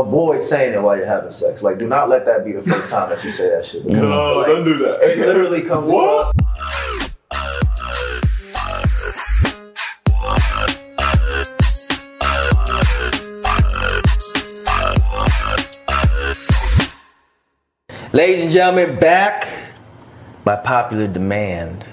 Avoid saying it while you're having sex. Like, do not let that be the first time that you say that shit. Because No, like don't do that. It literally comes What? across. Ladies and gentlemen, back by popular demand.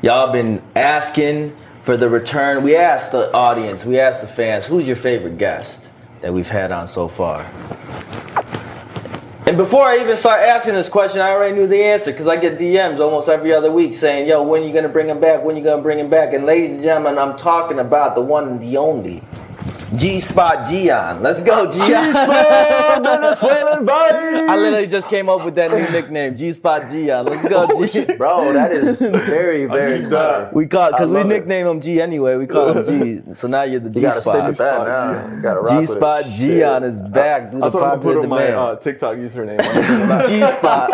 Y'all been asking for the return. We asked the audience, we asked the fans, who's your favorite guest that we've had on so far? And before I even start asking this question, I already knew the answer because I get DMs almost every other week saying, yo, when you gonna bring him back? When you gonna bring him back? And ladies and gentlemen, I'm talking about the one and the only. G Spot Gian. Let's go, Gian. I literally just came up with that new nickname, G Spot Gian. Let's go, Oh, G. shit, bro, that is very, very need that. We call because we love it. nickname him G anyway. We call him G. So now you're the You G gotta Spot. now. You gotta rock G Spot it. Gian is back. Due I to was going to put on my uh, TikTok username. on it. G Spot.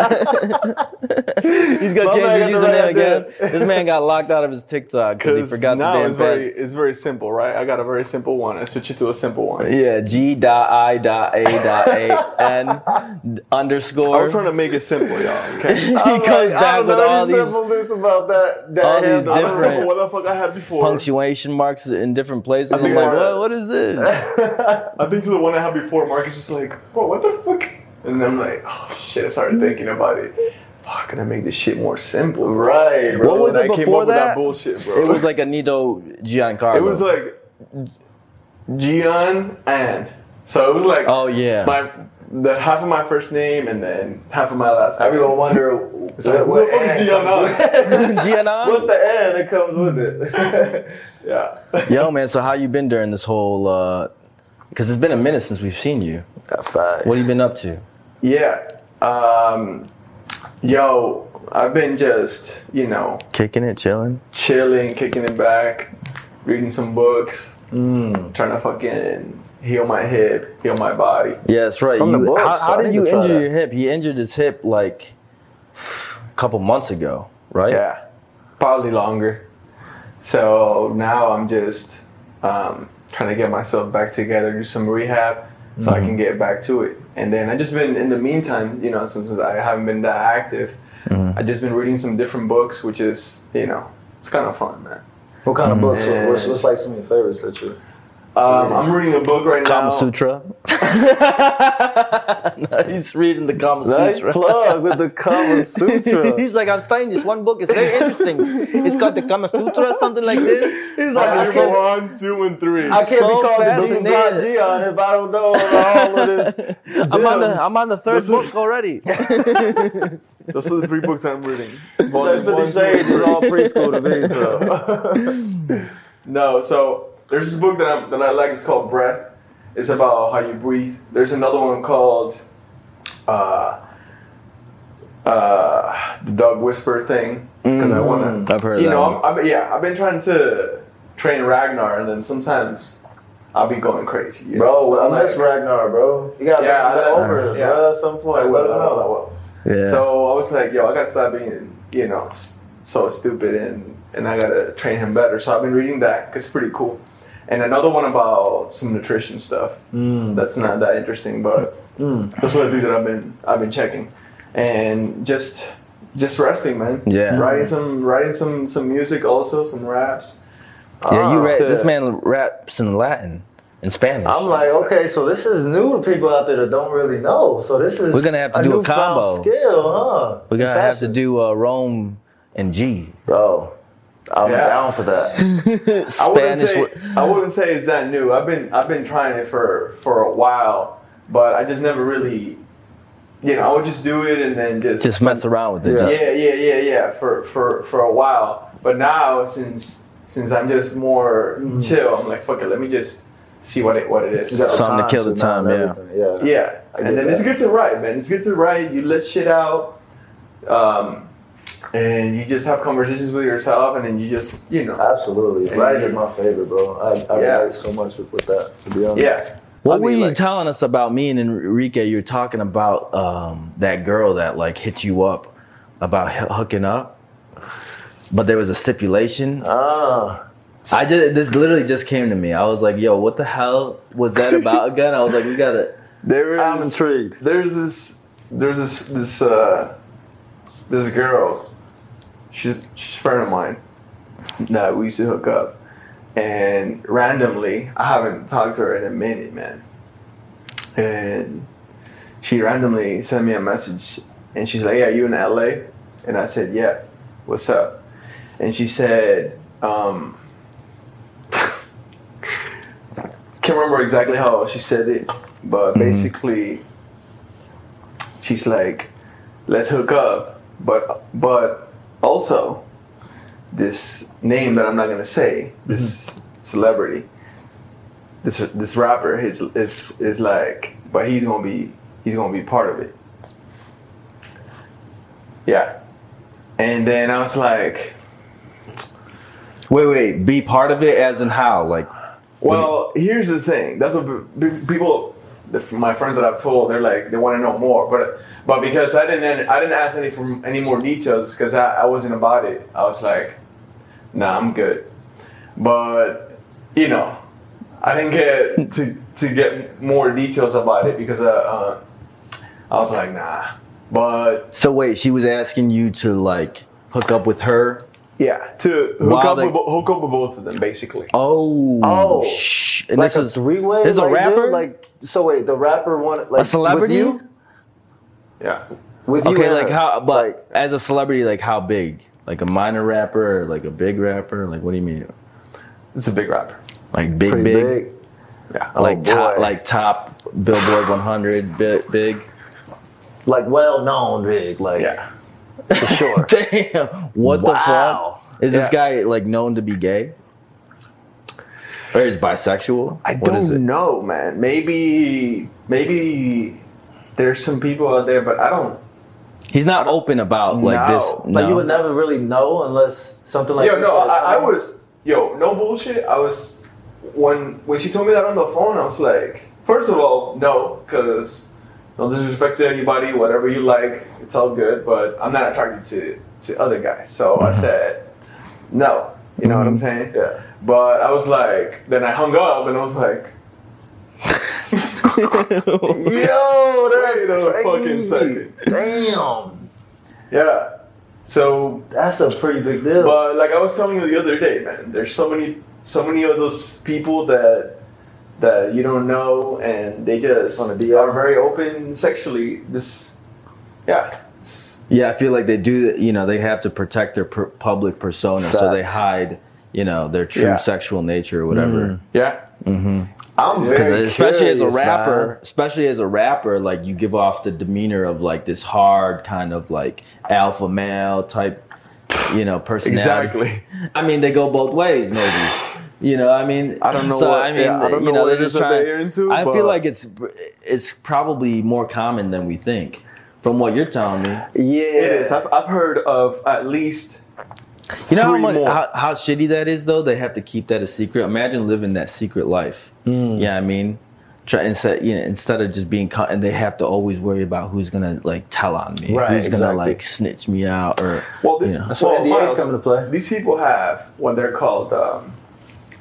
He's gonna My change his username right again. This man got locked out of his TikTok because he forgot the now damn it's very, it's very simple, right? I got a very simple one. I switch it to a simple one. Yeah, G dot I dot A dot A N underscore. I'm trying to make it simple, y'all. Okay. he comes back with all these simpleness about that. that all these. I don't different- what the fuck I had before. punctuation marks in different places. I'm like, I- what, what is this? I think to the one I had before, Mark is just like, bro, what the fuck? And then I'm like, oh shit, I started thinking about it. Fuck, can I make this shit more simple? Right, bro. What was And it I came before that? that bullshit, bro. It was like a Nito Giancarlo. It was like Gian and. So it was like oh yeah. my the half of my first name and then half of my last name. Everyone wonder It's like, what, who the fuck what is N comes Gianna? Gianna? What's the N that comes with it? yeah. Yo, man. So how you been during this whole? uh Because it's been a minute since we've seen you. What have you been up to? Yeah. Um, yo, I've been just, you know, Kicking it, chilling. chilling, kicking it back, reading some books, Mm. trying to fucking heal my hip, heal my body. Yeah, that's right. From the books, how, so how did you injure that. your hip? He injured his hip like a couple months ago, right? Yeah, probably longer. So now I'm just um, trying to get myself back together, do some rehab, so I can get back to it. And then I just been in the meantime, you know, since I haven't been that active, I just been reading some different books, which is, you know, it's kind of fun, man. What kind of books? Yeah. What's, what's like some of your favorites that you? Um, I'm reading a book right Kama now. Kama Sutra. No, he's reading the Kama Nice Sutra. plug with the Kama Sutra. he's like, I'm studying this one book. It's very interesting. It's got the Kama Sutra, something like this. He's like, I Number can't, one, two, and three. I can't so be called the fascinated. G Gian if I don't know all of this. I'm on the I'm on the third book already. Those are the three books I'm reading. Volume one, Fifty two, is all preschool to me, so. No, so there's this book that I that I like. It's called Breath. It's about how you breathe. There's another one called uh, uh, the Dog Whisper thing. Because I want to. I've heard You that. know. I'm, I'm, yeah, I've been trying to train Ragnar, and then sometimes I'll be going crazy. you know? Bro, So I'm miss like- Ragnar, bro. You gotta Yeah, I- over it, yeah. bro, at some point. I will, I will, I will. Yeah. So I was like, yo, I gotta stop being, you know, so stupid and and I gotta train him better. So I've been reading that because it's pretty cool. And another one about some nutrition stuff. Mm. That's not that interesting, but those are the three that I've been I've been checking, and just just resting, man. Yeah. writing some writing some some music also, some raps. yeah, you Ah, read okay. this man raps in Latin, in Spanish. I'm like, okay, so this is new to people out there that don't really know. So this is We're gonna have to a do a combo. skill, huh? We're gonna have to do uh, Rome and G. bro. I'm Yeah. down for that. I wouldn't Spanish. say I wouldn't say it's that new. I've been I've been trying it for for a while, but I just never really, you know, I would just do it and then just Just mess around with it. Yeah. Just- yeah yeah yeah yeah for for for a while. But now since since I'm just more chill, I'm like fuck it, let me just see what it what it is. You got the Something to kill the time, yeah. Yeah. Yeah, and then that. it's good to write, man. It's good to write. You let shit out, um, and you just have conversations with yourself, and then you just, you know, Absolutely. And Writing is my favorite, bro. I, I Yeah. relate so much with, with that, to be honest. yeah. What I mean, were you like- telling us about me and Enrique? You were talking about um, that girl that like hit you up about h- hooking up, but there was a stipulation. Ah. I did. This literally just came to me. I was like, "Yo, what the hell was that about again?" I was like, "We gotta." There is, I'm intrigued. There's this, there's this, this, uh, this girl. She's she's a friend of mine that we used to hook up, and randomly, I haven't talked to her in a minute, man. And she randomly sent me a message, and she's like, "Yeah, are you in LA?" And I said, "Yeah, what's up?" And she said, um, can't remember exactly how she said it, but mm-hmm. basically, she's like, "Let's hook up," but but also, this name that I'm not gonna say, this mm-hmm. celebrity, this this rapper, is is is like, but he's gonna be he's gonna be part of it. Yeah, and then I was like, Wait, wait. Be part of it, as in how? Like, Well, here's the thing. That's what b- people, the, my friends that I've told, they're like they want to know more. But but because I didn't I didn't ask any from any more details because I, I wasn't about it. I was like, nah, I'm good. But you know, I didn't get to to get more details about it because uh, uh, I was like, nah. But so wait. She was asking you to like hook up with her. Yeah, to hook While up they- with, hook up with both of them basically. Oh, Oh. sh- and like this a is three way? This is a rapper. Like, so wait, the rapper wanted, like, a celebrity. With you? Yeah. With you Okay, and like how? But Like, as a celebrity, like how big? Like a minor rapper, or like a big rapper? Like what do you mean? It's a big rapper. Like big, pretty big, big. Yeah. like Oh, top, like top Billboard 100, big, big. Like, well known big. Like, Yeah. For sure. Damn, what the fuck? Is this guy like known to be gay? Or is bisexual? I What is don't know, man. Maybe maybe there's some people out there, but I don't. He's not open about like No. this. Like, No. you would never really know unless something like yo, this no, I, I was yo, no bullshit. I was when when she told me that on the phone, I was like, first of all, no, because no disrespect to anybody, whatever you like, it's all good. But I'm not attracted to to other guys, so I mm-hmm. said no. You know what I'm mm-hmm. saying? Yeah. But I was like, then I hung up and I was like, Yo, that's Wait a fucking second. Damn. yeah. So That's a pretty big deal. But like I was telling you the other day, man, there's so many, so many of those people that that you don't know, and they just On the DL. are very open sexually. This, yeah, Yeah, I feel like they do. You know, they have to protect their per- public persona, so they hide. You know, their true Yeah. sexual nature or whatever. yeah. Mm-hmm. I'm very, especially as a rapper, man. especially as a rapper, like you give off the demeanor of like this hard kind of like alpha male type, you know, personality. exactly. I mean, they go both ways, maybe. You know, I mean, I don't know So what- I mean, yeah, I don't you know know, what they're just that trying. they're into, I but- feel like it's it's probably more common than we think, from what you're telling me. yeah. It is. I've, I've heard of at least. You know how much more. how, how shitty that is though. They have to keep that a secret. Imagine living that secret life. Yeah, I mean, try instead you know instead of just being cut, and they have to always worry about who's gonna like tell on me, Right, who's gonna like snitch me out, or Well, this you know. That's where well, NDAs Miles, come into play. These people have when they're called. Um,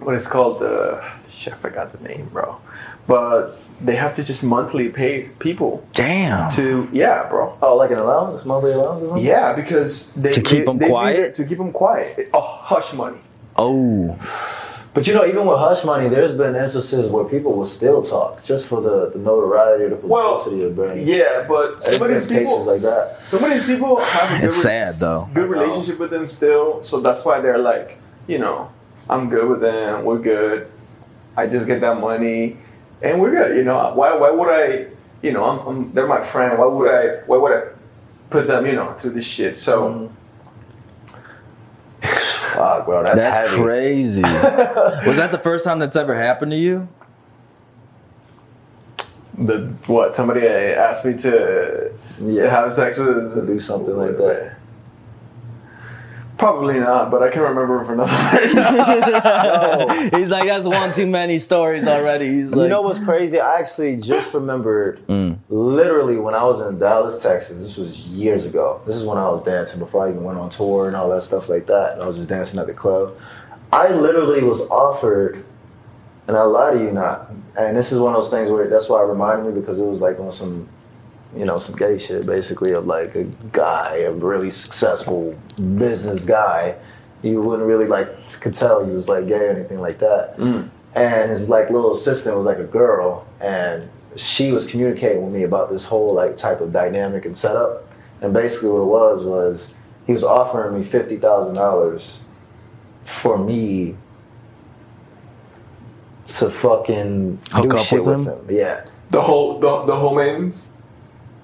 what is it called the? shit, I forgot the name, bro. But they have to just monthly pay people damn. to yeah, bro. Oh, like an allowance, monthly allowance or? Yeah, because they To keep they- 'em they quiet? To keep them quiet. Oh, hush money. Oh, But you know, even with hush money, there's been instances where people will still talk just for the, the notoriety or the Well, publicity of bringing. Yeah, but some of these people, like that. some of these people have a good, It's sad, though. good relationship with them still. So that's why they're like, you know, I'm good with them. We're good. I just get that money, and we're good. You know, why why would I? You know, I'm, I'm they're my friend. Why would I? Why would I put them? You know, through this shit? So. Mhm. Fuck, bro, that's, that's heavy. crazy. Was that the first time that's ever happened to you? The what? Somebody asked me to Yeah. to have sex with To do something like that. Probably not, but I can't remember for nothing right now. He's like, that's one too many stories already. He's like, you know what's crazy? I actually just remembered Mm. literally when I was in Dallas, Texas. This was years ago. This is when I was dancing before I even went on tour and all that stuff like that. And I was just dancing at the club. I literally was offered, and I lie to you not. And this is one of those things where that's why it reminded me because it was like on some, you know, some gay shit basically of like a guy, a really successful business guy. You wouldn't really like could tell he was like gay or anything like that mm. and his like little assistant was like a girl and she was communicating with me about this whole like type of dynamic and setup and basically what it was was he was offering me $50000 for me to fucking Hook do up shit with with him? him. yeah the whole the, the whole mains,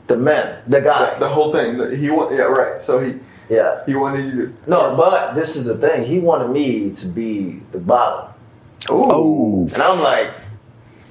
the men the guy the, the whole thing. He want yeah right. So he yeah he wanted you to no but this is the thing he wanted me to be the bottom oh, And I'm like,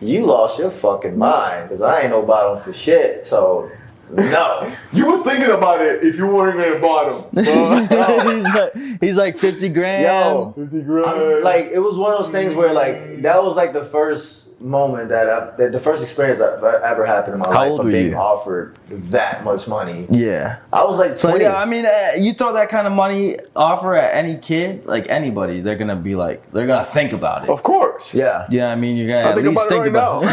you lost your fucking mind because I ain't no bottom for shit. So, no. You was thinking about it if you weren't at the bottom. he's like, he's like fifty grand. Yo, 50 I'm- grand. like it was one of those things where like that was like the first moment that I, that the first experience that ever happened in my How life old of were being you? offered that much money. yeah. I was like So 20. yeah, I mean, uh, you throw that kind of money offer at any kid, like anybody, they're gonna be like, they're gonna think about it. of course. yeah. Yeah, I mean, you're gonna I at think least about it think right about.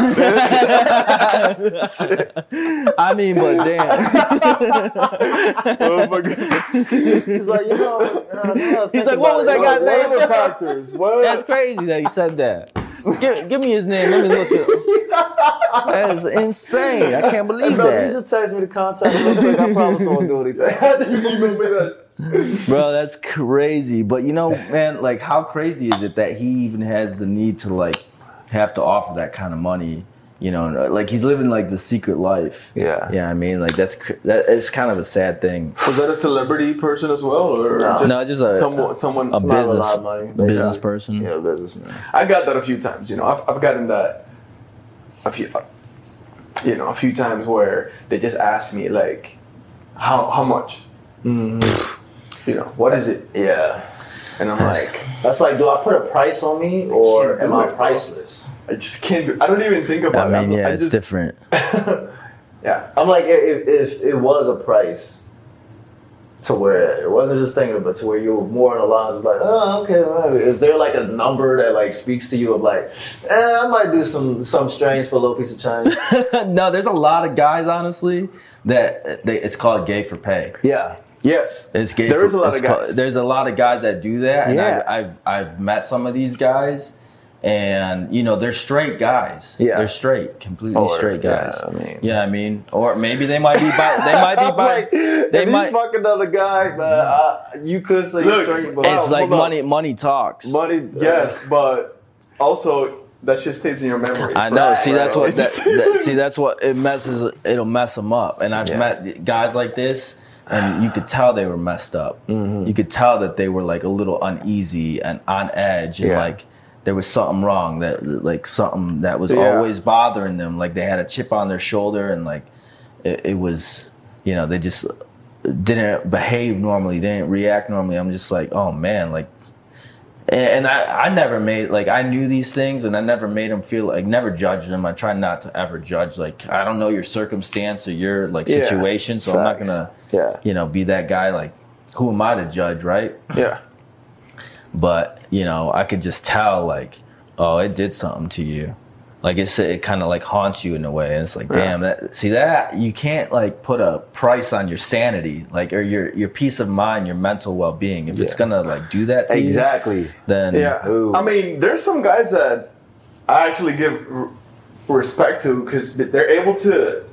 now. I mean, but damn. oh my god. He's like, you know, uh, yeah, He's like, what was that guy's What are the name? factors? What? That's crazy that he said that. Give, give me his name. Let me look it. That is insane. I can't believe Bro, you that, just text me the contact real quick. I promise I won't do anything. I just emailed that. bro. That's crazy. But you know, man, like, how crazy is it that he even has the need to like have to offer that kind of money? You know, like he's living like the secret life. Yeah. Yeah, I mean, like that's that is kind of a sad thing. Was that a celebrity person as well, or No. just, No, just a- someone? Someone. a Not a business lot of money. business person. Yeah, businessman. I got that a few times. You know, I've, I've gotten that a few, you know, a few times where they just ask me like, how how much? Mm-hmm. You know, what is it? Yeah. And I'm like, That's like, do I put a price on me or am I priceless? I just can't. Do, I don't even think about I it. mean, I'm- yeah, I it's different. Yeah. I'm like, if, if it was a price to where it wasn't just thinking, but to where you were more on the lines of like, oh, okay, well, is there like a number that like speaks to you of like, eh, I might do some some strange for a little piece of change? no, there's a lot of guys, honestly, that they, it's called gay for pay. yeah. Yes. It's gay. There for, is a lot of called- guys. there's a lot of guys that do that, and Yeah. I've, I've I've met some of these guys, and you know they're straight guys. Yeah. they're straight, completely Or, straight yeah, guys. I mean- yeah, I mean, or maybe they might be bi- they might be bi- like, they if might. fuck another guy, man, I, you could say Look, straight, but it's like hold on. money. Money talks. money. Yes, but also that shit stays in your memory. I know. Right, see, that's right. what. That, that, see, that's what it messes. It'll mess them up. And I've Yeah. met guys like this, and you could tell they were messed up. Mm-hmm. You could tell that they were like a little uneasy and on edge, and Yeah. like there was something wrong. That like something that was Yeah. always bothering them. Like they had a chip on their shoulder, and like it, it was, you know, they just didn't behave normally. Didn't react normally. I'm just like, oh man, like and I, I never made like I knew these things and I never made them feel like never judged them. I try not to ever judge like I don't know your circumstance or your like Yeah, situation, so I'm not gonna Yeah. you know be that guy. Like who am I to judge, right? Yeah. But you know I could just tell like oh it did something to you, like it's it kind of like haunts you in a way. And it's like damn that see that you can't like put a price on your sanity like or your your peace of mind, your mental well being. If it's gonna like do that to you, Exactly. then Yeah. Ooh. I mean, there's some guys that I actually give respect to because they're able to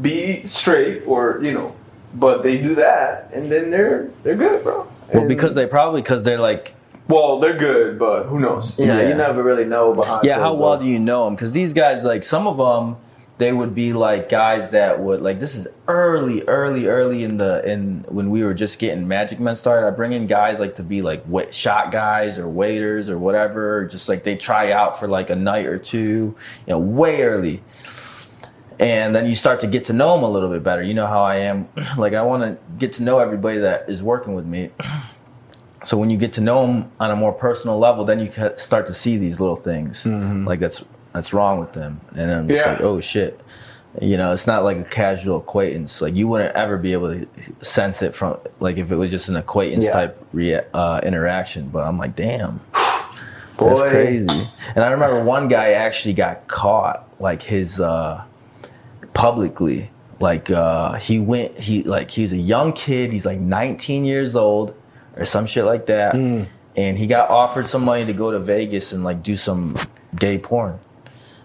be straight or you know, but they do that and then they're they're good, bro. Well, because they probably because they're like, well, they're good, but who knows? Yeah, Yeah. you never really know behind. yeah, how well do you know them? Because these guys, like some of them, they would be like guys that would like. This is early, early, early in the in when we were just getting Magic Men started. I bring in guys like to be like wait, shot guys or waiters or whatever. Just like they try out for like a night or two, you know, way early. And then you start to get to know them a little bit better. You know how I am. Like I want to get to know everybody that is working with me. So when you get to know them on a more personal level, then you start to see these little things like that's that's wrong with them, and I'm just Yeah. like, oh shit. You know, it's not like a casual acquaintance. Like you wouldn't ever be able to sense it from like if it was just an acquaintance Yeah. type rea- uh, interaction. But I'm like, damn, Boy. that's crazy. And I remember one guy actually got caught, like his uh, publicly. Like uh, he went, he like he's a young kid. He's like 19 years old or some shit like that. And he got offered some money to go to Vegas and like do some gay porn.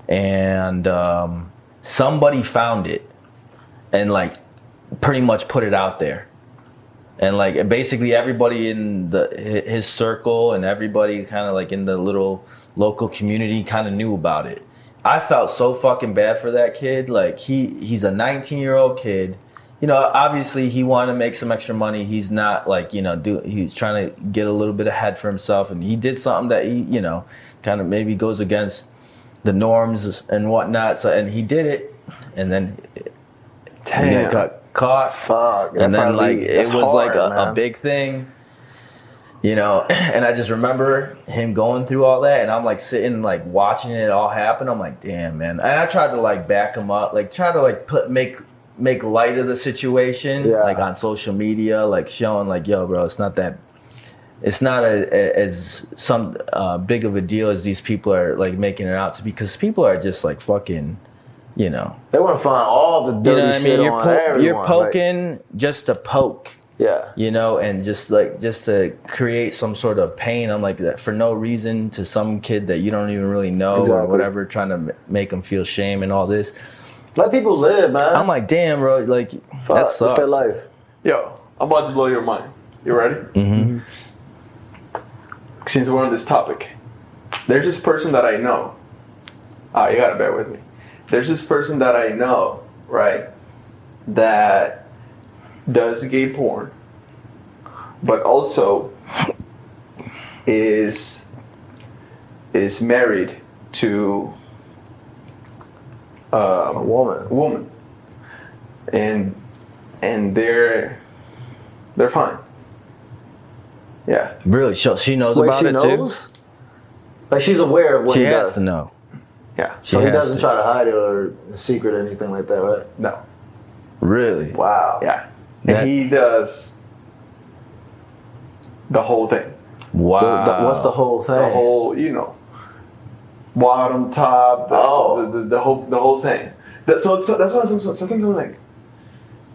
And um, somebody found it and like pretty much put it out there and like basically everybody in the his circle and everybody kind of like in the little local community kind of knew about it i felt so fucking bad for that kid. Like he he's a 19 year old kid. You know obviously he wanted to make some extra money. He's not like you know do he's trying to get a little bit ahead for himself. And he did something that he you know kind of maybe goes against the norms and whatnot. So and he did it. And then he Damn. got caught. Fuck. and then probably- like it was like a, a big thing you know and i just remember him going through all that and i'm like sitting like watching it all happen i'm like damn man and i tried to like back him up like try to like put make make light of the situation Yeah. like on social media like showing like yo bro it's not that it's not a, a- as some uh, big of a deal as these people are like making it out to be because people are just like fucking you know They want to find all the dirty you know what I mean? You're, po- you're like- poking just to poke, yeah. you know, and just like just to create some sort of pain. I'm like that for no reason to some kid that you don't even really know or whatever, trying to make them feel shame and all this. Let people live, man. I'm like, damn, bro, like Fuck, that it's sucks. their life. Yo, I'm about to blow your mind. You ready? Mm-hmm. Since we're on this topic, there's this person that I know. Ah, you gotta bear with me. There's this person that I know, right, that does gay porn, but also is is married to A um, woman. woman, and and they're they're fine. Yeah, Really, she, she knows Wait, about she it knows? too. Like she's aware of what She he has does. to know. yeah. She So he has doesn't to. try to hide it or secret or anything like that, right? No. Really? Wow. Yeah. That- and he does the whole thing. Wow. The- the- what's the whole thing? The whole, you know, bottom, top, the, Oh. the, the, whole the whole thing. That, so, so that's why some- sometimes I'm like,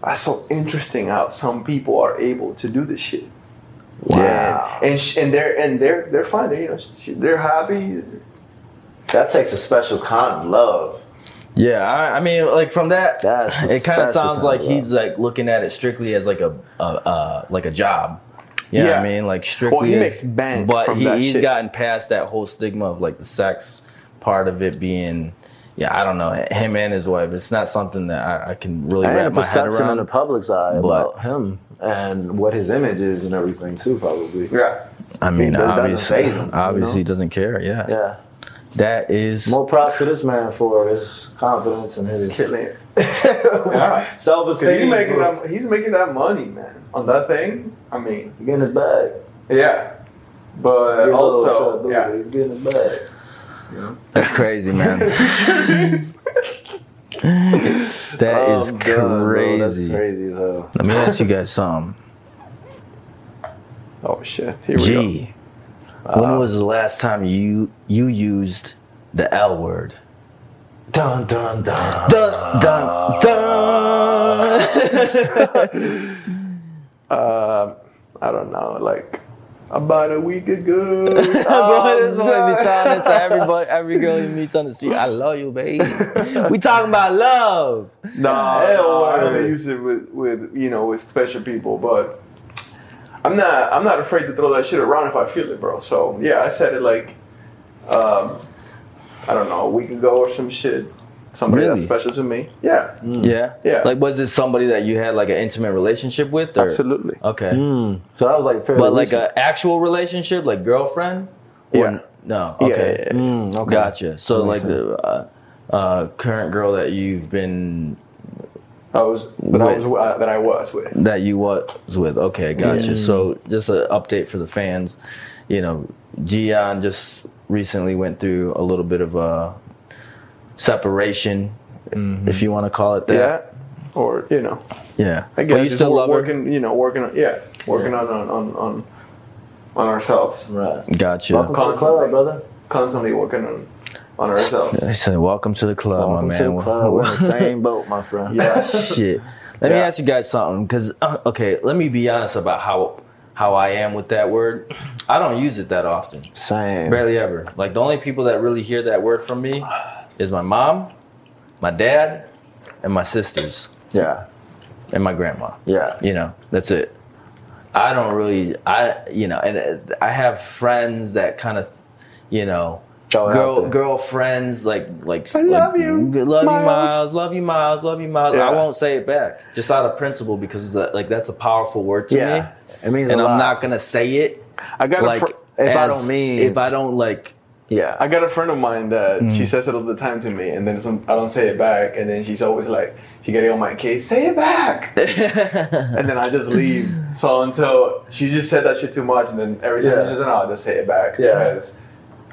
that's so interesting how some people are able to do this shit. Wow. And, and, sh- and they're and they're they're fine. They're, you know, sh- they're happy. That takes a special kind of love. Yeah, I, I mean, like from that, That's it kind of sounds like of he's like looking at it strictly as like a, a uh, like a job. You know what I mean? Like strictly. Well, he makes bank but from he, that he's shit. gotten past that whole stigma of like the sex part of it being. Yeah, I don't know him and his wife. It's not something that I, I can really I wrap the my head perception in the around. public's eye But- about him and what his image is and everything too, probably. Yeah. I mean, It doesn't obviously, you obviously, know? he doesn't care. Yeah, Yeah. That is. More props to this man for his confidence and his Killing. Yeah. self-esteem. He's making that, he's making that money, man. On that thing, I mean, Getting his bag. yeah. But He's a little also, chub, yeah. He's getting his bag. That's crazy, man. That is I'm done, bro. That's crazy. crazy as hell. Let me ask you guys something. Oh shit! Here we go. G, when was the last time you you used the L word? Dun dun dun. Dun dun dun. Um, I don't know, like about a week ago. Boy, this boy Um, be telling it to everybody, every girl he meets on the street. I love you, baby. We talking about love. No, Hell no, I word. haven't used it with, with you know with special people, but I'm not I'm not afraid to throw that shit around if I feel it, bro. So yeah, I said it like um, I don't know a week ago or some shit. Somebody Really? that's special to me. Yeah, Yeah, Yeah. Like, was it somebody that you had like an intimate relationship with? Or? absolutely. Okay, Mm. So that was like fairly but like an actual relationship, like girlfriend? Or Yeah. No. Okay. yeah, yeah. Mm, okay. Gotcha. So like makes the uh, uh, current girl that you've been I was that I was uh, that I was with. that you was with. Okay, gotcha. Yeah. So just an update for the fans. You know, Gian just recently went through a little bit of a separation, if you want to call it Yeah, that. or you know, Yeah. I But guess you still wor- love her? working. You know, working on yeah, working on on on on on ourselves. Right. Gotcha. Welcome to the club, brother. Constantly working on on ourselves. I said, "Welcome to the club, Welcome my to man." the club. We're in the same boat, my friend. Yeah. Shit. Let me ask you guys something, because uh, okay, let me be honest about how how I am with that word. I don't use it that often, Same. barely ever. Like the only people that really hear that word from me is my mom, my dad, and my sisters, Yeah. and my grandma. Yeah. You know, that's it. I don't really, I you know, and uh, I have friends that kind of, you know. Throw Girl, girlfriends like like I love like, you, love you, Miles. Miles, love you, Miles, love you, Miles. I won't say it back, just out of principle, because that, like that's a powerful word to Yeah. me, It means and I'm not gonna say it. I got Like a fr- if I don't mean- if I don't like, Yeah. I got a friend of mine that Mm. she says it all the time to me, and then some, I don't say it back, and then she's always like, she getting on my case, say it back, and then I just leave. So until she just said that shit too much, and then every time Yeah. she says it, I'll just say it back. Yeah. Because,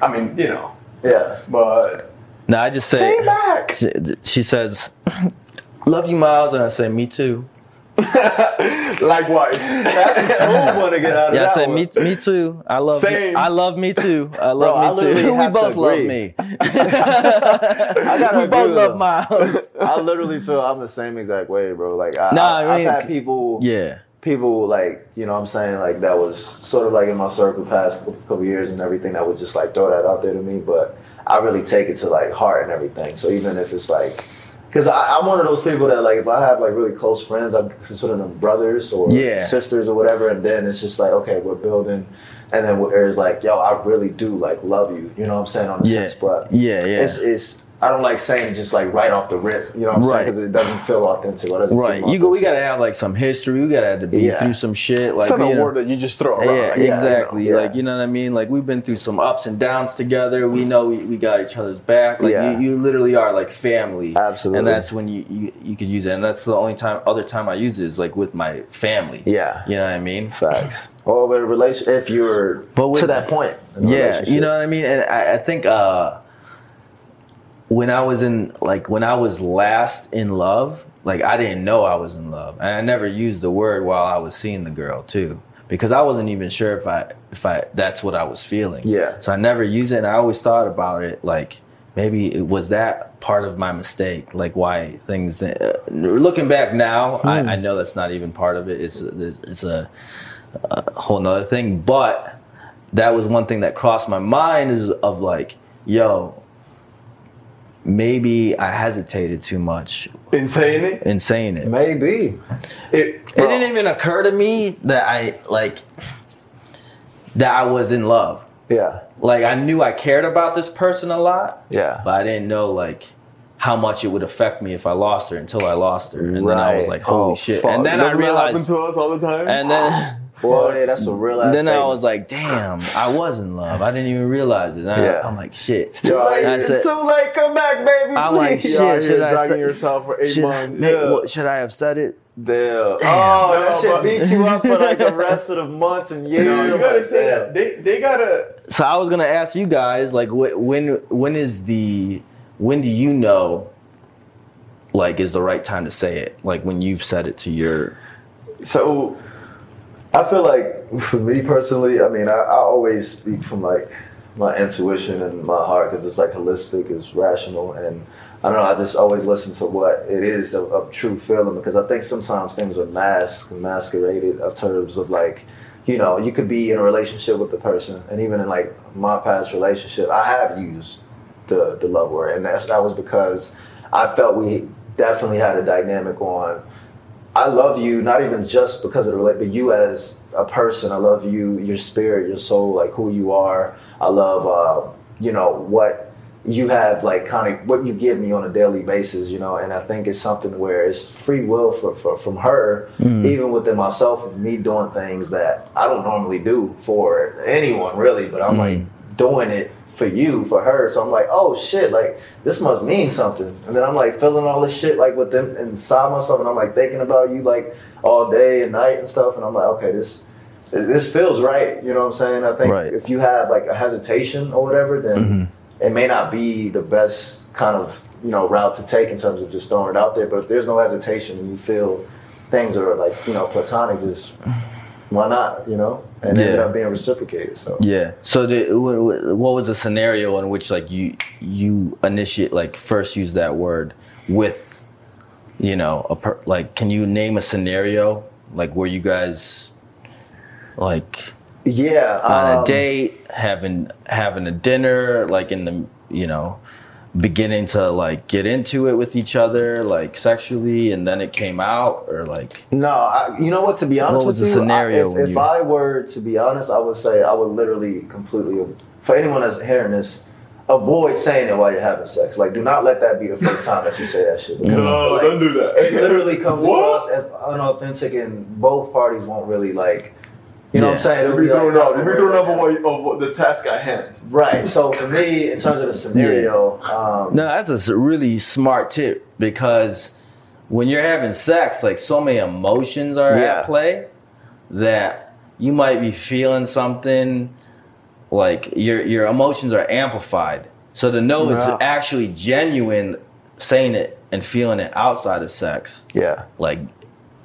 I mean, you know, yeah. but no, I just say, say back. She, she says, "Love you, Miles," and I say, "Me too." Likewise. That's a smooth one to get out of Yeah, I that said, one. "Me, me too." I love, Same. I love me too. I I love me literally too. We have to both love me. I gotta we agree both love him. Miles. I literally feel I'm the same exact way, bro. Like I, Nah, I, I mean, have had people, Yeah. People like you know what I'm saying like that was sort of like in my circle past couple years and everything that would just like throw that out there to me, but I really take it to like heart and everything. So even if it's like. Because I'm one of those people that, like, if I have like really close friends, I consider them brothers or Yeah. sisters or whatever, and then it's just like, okay, we're building, and then where it's like, yo, I really do like love you, you know what I'm saying on the Yeah. sense, but Yeah, yeah. it's, it's I don't like saying just like right off the rip, you know what I'm saying? Right. Because it doesn't feel authentic. Or doesn't Right. seem You go. We gotta have like some history. We gotta have to be Yeah. through some shit. Like it's not a know- word that you just throw Yeah, around. like, you know. exactly. yeah. Like you know what I mean. Like we've been through some ups and downs together. We know we, we got each other's back. Like Yeah. you, you literally are like family. Absolutely. And that's when you, you you could use it. And that's the only time other time I use it is like with my family. Yeah. You know what I mean? Facts. Or with a relation, if you're But with- to that point. in a Yeah, you know what I mean. And I, I think uh, when I was in like when I was last in love, like I didn't know I was in love, and I never used the word while I was seeing the girl too, because I wasn't even sure if I if I that's what I was feeling. Yeah. So I never used it, and I always thought about it like maybe it was that part of my mistake, like why things. Uh, looking back now, I, I know that's not even part of it. It's it's, it's a, a whole nother thing, but that was one thing that crossed my mind is of like, yo, maybe I hesitated too much Insane it. in saying it. Maybe. It, It didn't even occur to me that I like that I was in love. Yeah. Like I knew I cared about this person a lot, Yeah. but I didn't know like how much it would affect me if I lost her until I lost her. And then I was like, holy Oh, shit. fuck. And then I Doesn't happen realized to us all the time. and then Boy, that's a real ass then I was like, damn, I was in love. I didn't even realize it. I, Yeah. I'm like, shit. too late. I It's too late. Come back, baby. I'm like, shit, out should I dragging yourself for eight should, months. man, Yeah. what- should I have said it? Damn. Oh, No, that shit beat you up for like the rest of the months and years. No, you gotta say that. They they gotta. So I was gonna ask you guys, like, wh- when when is the when do you know, like, is the right time to say it? Like when you've said it to your So, I feel like for me personally, I mean, I, I always speak from like my intuition and my heart because it's like holistic, it's rational, and I don't know. I just always listen to what it is of, of true feeling because I think sometimes things are masked, masqueraded in terms of like, you know, you could be in a relationship with the person, and even in like my past relationship, I have used the the love word, and that's, that was because I felt we definitely had a dynamic on. I love you, not even just because of the relate, but you as a person. I love you, your spirit, your soul, like who you are. I love, uh, you know, what you have, like kind of what you give me on a daily basis, you know. And I think it's something where it's free will for, for from her, even within myself, of me doing things that I don't normally do for anyone, really. But I'm like doing it for you, for her. So I'm like, oh shit, like this must mean something. And then I'm like feeling all this shit like with them inside myself, and I'm like thinking about you like all day and night and stuff. And I'm like, okay, this this feels right. You know what I'm saying? I think Right. if you have like a hesitation or whatever, then Mm-hmm. it may not be the best kind of you know route to take in terms of just throwing it out there. But if there's no hesitation and you feel things are like you know platonic, just why not? You know, and it ended Yeah. up being reciprocated. So Yeah. So the, wh- wh- what was the scenario in which like you you initiate like first use that word with you know a per, like can you name a scenario like where you guys like yeah, on um, a date having having a dinner like in the you know beginning to like get into it with each other like sexually and then it came out or like No, I, you know what? To be honest What was with the you, scenario I, when if, if you- I were to be honest, I would say I would literally completely. For anyone that's hearing this, avoid saying it while you're having sex. Like, do not let that be the first time that you say that shit. Because I feel like do that. It literally comes What? across as unauthentic, and both parties won't really like. You know what I'm saying? It'll You'll be like, throwing up. You'll be throwing up like of, what, the task at hand. Right. So for me, in terms of the scenario, um, No, that's a really smart tip because when you're having sex, like so many emotions are Yeah. at play that you might be feeling something like your your emotions are amplified. So to know Yeah. it's actually genuine saying it and feeling it outside of sex, yeah. like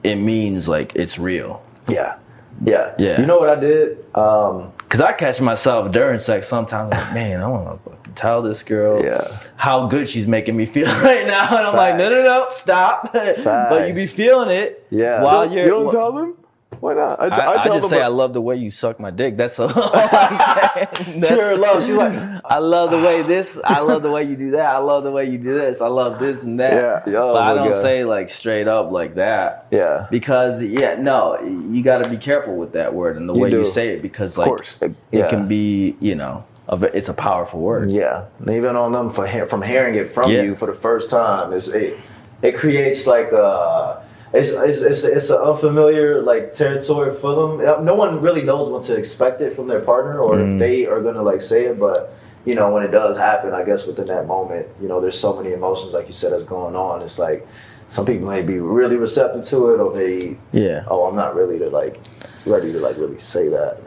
it means like it's real. Yeah. Yeah. Yeah. You know what I did? Um, Cause I catch myself during sex sometimes like, man, I want to tell this girl Yeah. how good she's making me feel right now, and I'm like, no, no, no, stop. but you be feeling it Yeah. while you're. you're. don't tell them? Why not? I, I, t- I I just say I love the way you suck my dick. That's all I'm saying. That's- Sure, love. She's like, I love the way this. I love the way you do that. I love the way you do this. I love this and that. Yeah, oh but I don't God. say like straight up like that. yeah. Because yeah, no, you got to be careful with that word and the You way you say it because like course. it Yeah. can be, you know, it's a powerful word. Yeah, and even on them for from hearing it from Yeah. you for the first time, it's, it it creates like a it's it's it's, it's an unfamiliar like territory for them. No one really knows when to expect it from their partner or Mm. if they are gonna like say it, but. You know, when it does happen, I guess within that moment, you know, there's so many emotions, like you said, that's going on. It's like some people may be really receptive to it, or they, Yeah. oh, I'm not really to like ready to like really say that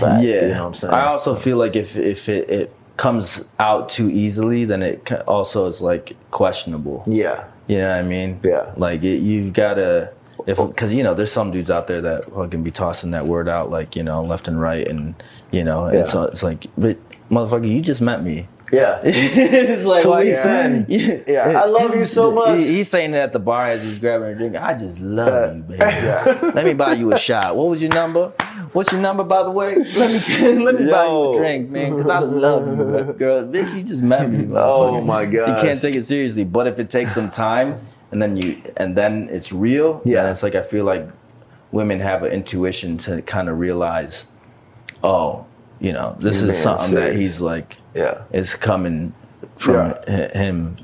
back. Yeah, you know what I'm saying? I also feel like if if it, it comes out too easily, then it also is like questionable. yeah, You know what I mean? Yeah. Like it, you've got to, if because you know there's some dudes out there that fucking be tossing that word out like you know left and right, and you know, Yeah. so it's like, but motherfucker, you just met me. Yeah. it's like why weeks in. Yeah. Yeah, I love you so much. He- he's saying it at the bar as he's grabbing a drink. I just love Uh, you, baby. yeah. Let me buy you a shot. What was your number? What's your number, by the way? Let me let me buy you a drink, man, because I love you, girl. Bitch, you just met me. Oh my god. You can't take it seriously. But if it takes some time, and then you and then it's real, Yeah. then it's like I feel like women have an intuition to kind of realize, oh, you know, this You're is something that he's like Yeah. it's coming from Yeah. him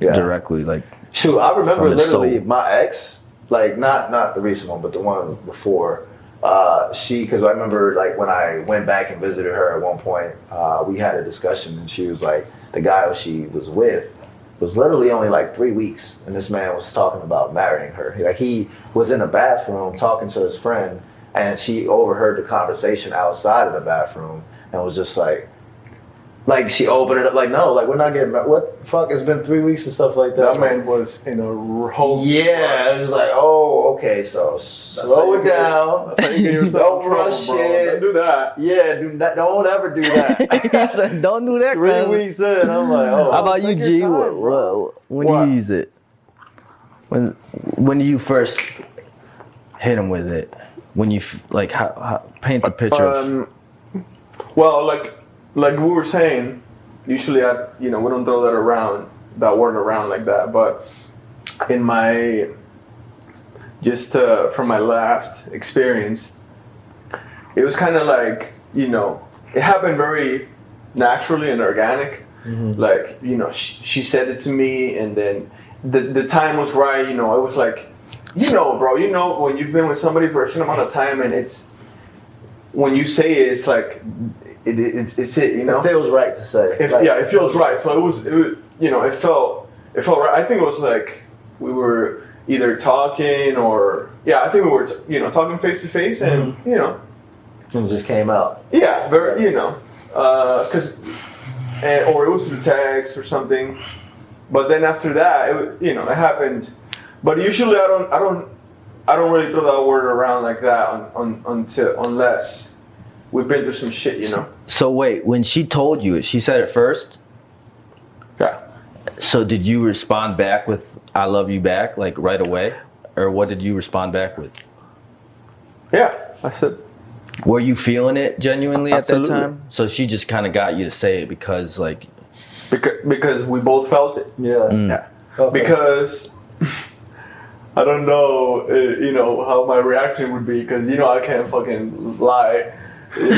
Yeah. directly. Like, Shoot, I remember literally soul. my ex, like not not the recent one, but the one before. Uh, she, because I remember like when I went back and visited her at one point, uh, we had a discussion, and she was like, the guy who she was with was literally only like three weeks, and this man was talking about marrying her. Like he was in the bathroom talking to his friend, and she overheard the conversation outside of the bathroom, and was just like. Like she opened it up, like no, like we're not getting married. What the fuck? It's been three weeks and stuff like that. That man was in a whole. Yeah, it was like, oh, okay, so slow it down. That's how you get yourself Don't in trouble, rush bro. it. Don't do that. Yeah, do not, don't ever do that. don't do that. Three man. weeks in, I'm like, oh. How about you, G? time, What- what- when What? do you use it? When when do you first hit him with it? When you f- like how, how paint the picture of Um, well, like like we were saying, usually I you know we don't throw that around that word around like that, but in my just uh, from my last experience, it was kind of like you know it happened very naturally and organic. Like you know she, she said it to me, and then the the time was right. You know it was like. You know, bro. You know when you've been with somebody for a certain amount of time, and it's when you say it, it's like it, it, it's, it's it, you know. It feels right to say. If, Like, yeah, it feels right. So it was, it was, you know, it felt, it felt right. I think it was like we were either talking or, yeah, I think we were, t- you know, talking face to face, and Mm-hmm. you know, it just came out. yeah, very, you know, because, and or it was through text or something. But then after that, it, you know, it happened. But usually, I don't, I don't, I don't really throw that word around like that on, on, until unless we've been through some shit, you know. So wait, when she told you it, she said it first. Yeah. So did you respond back with "I love you" back like right away, or what did you respond back with? Yeah, I said. Were you feeling it genuinely Absolutely. at that time? So she just kind of got you to say it because like Because, because we both felt it. Yeah. Yeah. Okay. Because I don't know, uh, you know, how my reaction would be. Because you know, I can't fucking lie. You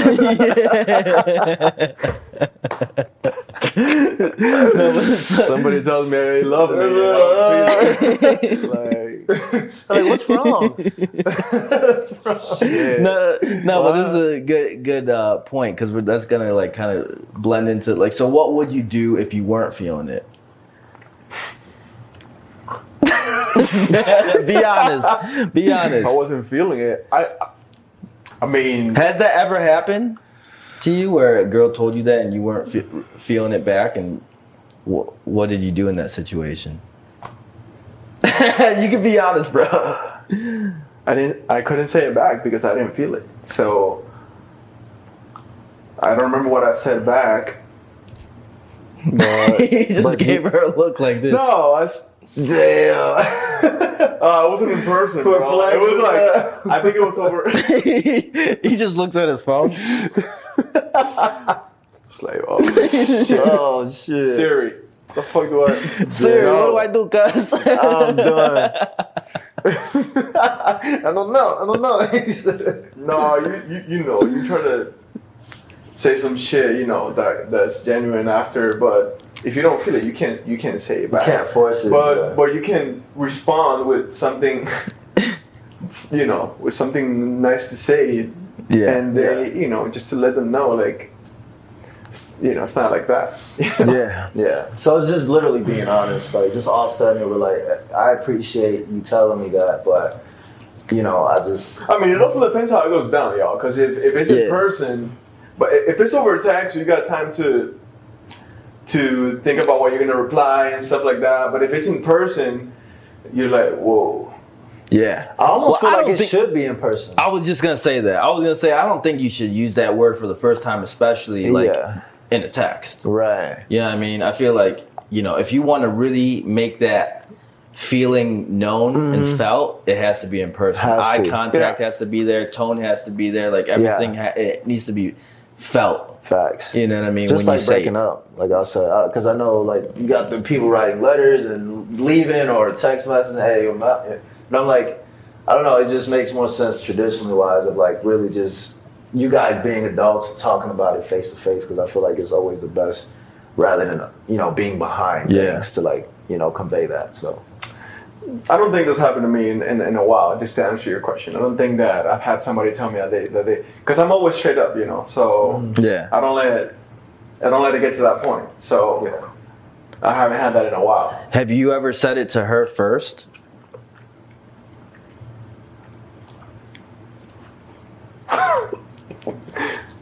know? Somebody tells me they love me. You know, like, Like, what's wrong? yeah. no, no, but this is a good good uh, point because that's gonna like kind of blend into like. So what would you do if you weren't feeling it? Be honest. Be honest. I wasn't feeling it. I, I mean, Has that ever happened to you where a girl told you that and you weren't fe- feeling it back? And wh- what did you do in that situation? you can be honest, bro. I didn't. I couldn't say it back because I didn't feel it. So I don't remember what I said back. But he just but gave you- her a look like this. no, I. s- Damn. Uh, it wasn't in person, bro. It was like I think it was over. he just looks at his phone. It's like, oh, shit. oh shit. Siri, the fuck do I? Siri, No. what do I do, cuz? I'm done. I don't know. I don't know. No, you, you you know you try to say some shit, you know that that's genuine after, but if you don't feel it, you can't you can't say it back. can't force it, But yeah. but you can respond with something, you know, with something nice to say, Yeah. and they you know just to let them know like, you know, it's not like that. yeah. Yeah. So it's just literally being honest, like just all of a sudden, it with like, I appreciate you telling me that, but you know, I just I mean, it also depends how it goes down, y'all. Because if, if it's Yeah. in person, but if it's over text, you got time to to think about what you're gonna reply and stuff like that. But if it's in person, you're like, whoa. Yeah. I almost Well, I feel like it think- should be in person. I was just gonna say that. I was gonna say I don't think you should use that word for the first time, especially like Yeah. in a text. Right. Yeah, I mean, I feel like you know, if you want to really make that feeling known and felt, it has to be in person. Mm-hmm. Eye contact Yeah. has to be there. Tone has to be there. Like everything, ha- it needs to be felt. Facts. You know what I mean? Just when like you say breaking up, like I said, because I know like you got the people writing letters and leaving or text messaging, hey, I'm not. here." And I'm like, I don't know. It just makes more sense traditionally wise of like really just you guys being adults and talking about it face to face because I feel like it's always the best rather than you know being behind Yeah. things to like you know convey that. So I don't think this happened to me in, in, in a while. Just to answer your question, I don't think that I've had somebody tell me that they that they because I'm always straight up, you know. So mm. Yeah. I don't let it, I don't let it get to that point. So yeah. I haven't had that in a while. Have you ever said it to her first?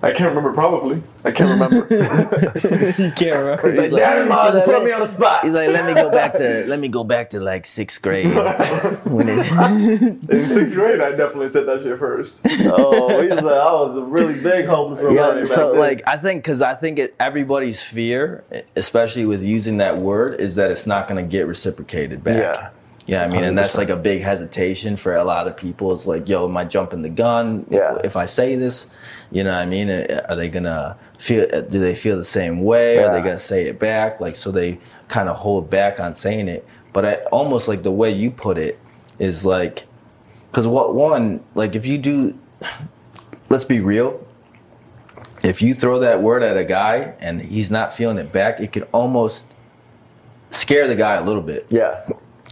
I can't remember. Probably. I can't remember. you can't remember. He's like, "Daddy, just put me on the spot." He's like, let me go back to let me go back to like sixth grade. when in sixth grade, I definitely said that shit first. oh, he's like, I was a really big homeless yeah, so like I think because I think it, everybody's fear, especially with using that word, is that it's not going to get reciprocated back. Yeah. Yeah, I mean, and that's like a big hesitation for a lot of people. It's like, yo, am I jumping the gun? Yeah. If I say this, you know what I mean? Uh, Are they gonna feel, uh, do they feel the same way? Are they gonna say it back? Like, so they kind of hold back on saying it. But I almost like the way you put it is like, because what one, like if you do, let's be real, if you throw that word at a guy and he's not feeling it back, it could almost scare the guy a little bit. yeah,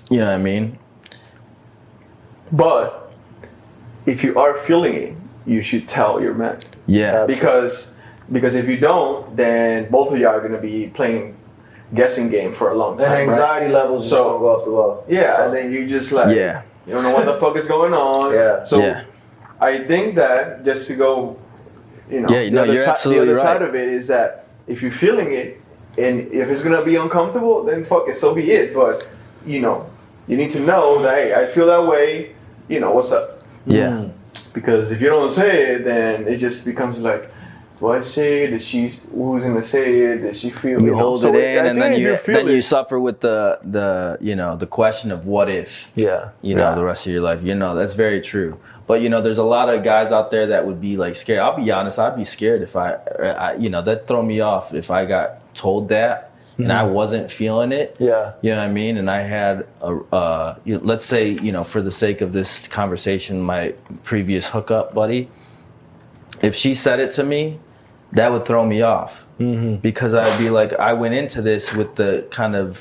You know what I mean? But if you are feeling it, you should tell your man Yeah. because Because if you don't, then both of y'all are gonna be playing guessing game for a long time. right? anxiety levels just So- gonna go off the wall. Yeah, So- and then you just like Yeah. you don't know what the fuck is going on. Yeah. So Yeah. I think that just to go, you know, Yeah, the no, other you're si- absolutely the other right. side of it is that if you're feeling it, and if it's gonna be uncomfortable, then fuck it, so be it. But you know, you need to know that hey, I feel that way. You know what's up? Yeah. Mm. Because if you don't say it, then it just becomes like, well, I say it. Did she? Who's gonna say it? Did she feel? You know? hold So it in, I and then if you feel then you suffer with the the you know the question of what if. Yeah. you know Yeah. the rest of your life you know that's very true but you know there's a lot of guys out there that would be like scared i'll be honest i'd be scared if i, I you know that throw me off if i got told that and i wasn't feeling it Yeah. you know what i mean and i had a uh let's say you know for the sake of this conversation my previous hookup buddy if she said it to me that would throw me off because i'd be like i went into this with the kind of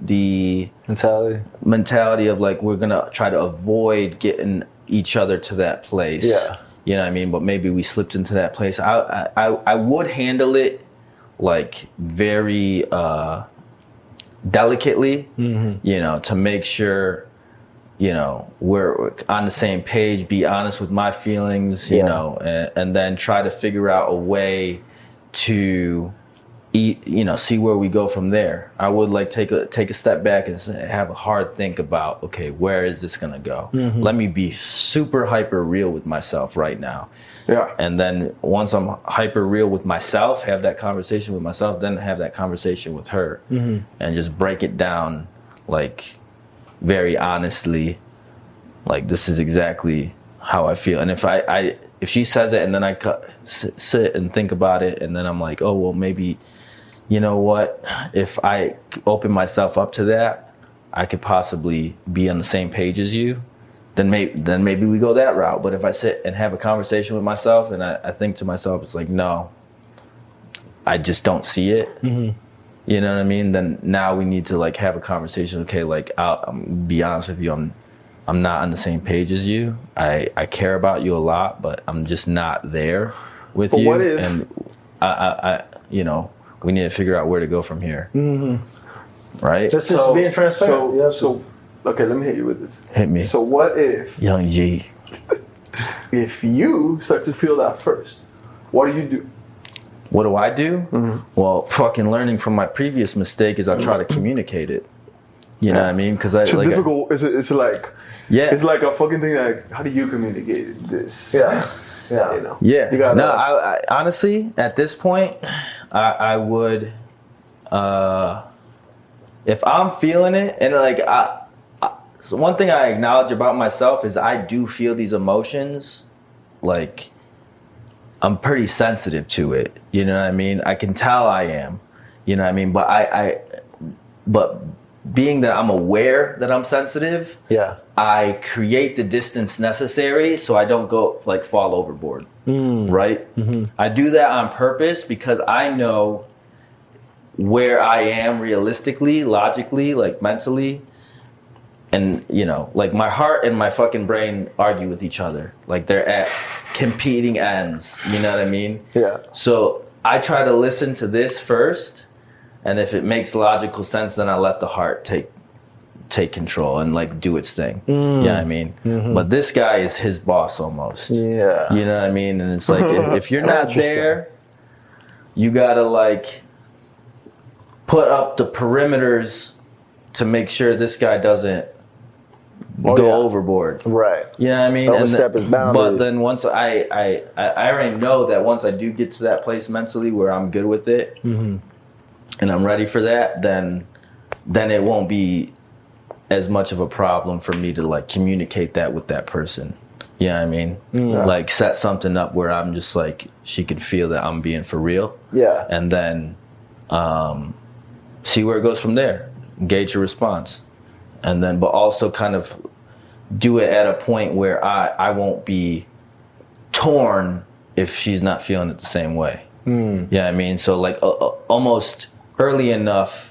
the Mentality. mentality of like we're gonna try to avoid getting each other to that place. Yeah. You know what I mean? But maybe we slipped into that place. I I, I would handle it like very uh delicately, you know, to make sure you know we're on the same page be honest with my feelings you Yeah. know and, and then try to figure out a way to eat you know see where we go from there. I would like take a take a step back and have a hard think about okay where is this going to go mm-hmm. let me be super hyper real with myself right now. Yeah. and then once i'm hyper real with myself have that conversation with myself then have that conversation with her. Mm-hmm. And just break it down like very honestly like this is exactly how i feel. And if i, I if she says it and then i cut, sit and think about it and then i'm like oh well maybe you know what if i open myself up to that i could possibly be on the same page as you then maybe then maybe we go that route but if i sit and have a conversation with myself and i, I think to myself it's like no i just don't see it mm-hmm. you know what I mean? Then now we need to like have a conversation. Okay, like I'll, I'm be honest with you, I'm I'm not on the same page as you. I I care about you a lot, but I'm just not there with But you. what if- and I, I I you know we need to figure out where to go from here. Mm-hmm. Right? Just, just being transparent. So, yeah, so okay, let me hit you with this. Hit me, So what if young G. if you start to feel that first? What do you do? What do I do? Mm-hmm. Well, fucking learning from my previous mistake is I try to communicate it. You know what I mean? Because I It's like I- difficult. It's, it's like yeah. it's like a fucking thing. Like how do you communicate this? Yeah. Yeah. You know. Yeah. You gotta. no, I, I honestly at this point, I, I would, uh, if I'm feeling it and like I, I, so one thing I acknowledge about myself is I do feel these emotions, like I'm pretty sensitive to it. You know what I mean? I can tell I am. You know what I mean? But I, I, but being that I'm aware that I'm sensitive, Yeah. I create the distance necessary so I don't go like fall overboard. Mm. Right? Mm-hmm. I do that on purpose because I know where I am realistically, logically, like mentally. And you know, like my heart and my fucking brain argue with each other. Like they're at competing ends. You know what I mean? Yeah. So I try to listen to this first, and if it makes logical sense, then I let the heart take take control and like do its thing. You know what I mean? But this guy is his boss almost. Yeah. You know what I mean? And it's like if, if you're not there, you gotta like put up the perimeters to make sure this guy doesn't Oh, go yeah. overboard. Right. You know what I mean? And Overstep th- his. But then once I, I, I I already know that once I do get to that place mentally where I'm good with it Mm-hmm. And I'm ready for that, then then it won't be as much of a problem for me to like communicate that with that person. You know what I mean? Mm. Like set something up where I'm just like she could feel that I'm being for real Yeah. and then um, see where it goes from there. Gauge your response, and then but also kind of do it at a point where I I won't be torn if she's not feeling it the same way. Hmm. Yeah, I mean, so like uh, almost early enough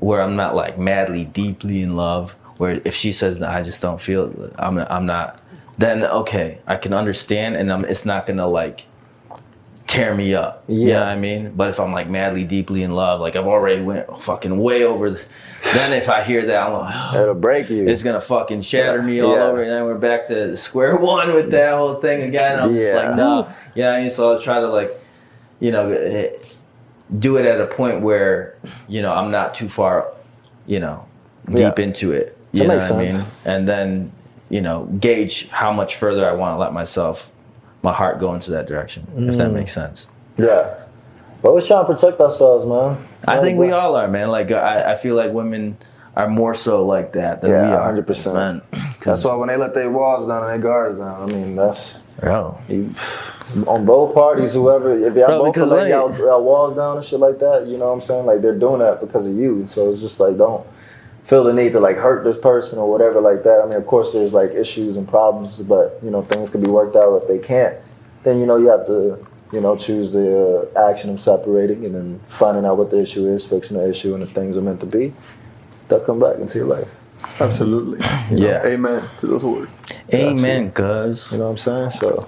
where I'm not like madly deeply in love. Where if she says that I just don't feel, it, I'm I'm not. Then okay, I can understand, and I'm, it's not gonna like tear me up. You Yeah. know what I mean? But if I'm like madly, deeply in love, like I've already went fucking way over. The, then if I hear that, I'm like, It'll break you. it's gonna fucking shatter me all Yeah. over, and then we're back to square one with that whole thing again. I'm just like, no, you know I mean? So I'll try to like, you know, do it at a point where you know I'm not too far, you know, deep Yeah. into it. You That know makes what I sense. mean? And then you know, gauge how much further I want to let myself, my heart go into that direction. If Mm. that makes sense. yeah. But we're trying to protect ourselves, man. I think we all are, man. Like I, I feel like women are more so like that than Yeah, we are. 100%. Man, That's why when they let their walls down and their guards down, I mean, that's Bro. you, on both parties, whoever, if y'all Bro, both are y'all, y'all walls down and shit like that, you know what I'm saying? Like they're doing that because of you. So it's just like, don't feel the need to like hurt this person or whatever like that. I mean, of course, there's like issues and problems, but you know, things can be worked out. If they can't, then you know, you have to, you know, choose the uh, action of separating and then finding out what the issue is, fixing the issue, and if things are meant to be, they'll come back into your life. Absolutely. Yeah. Amen to those words. Amen, cuz. You know what I'm saying? So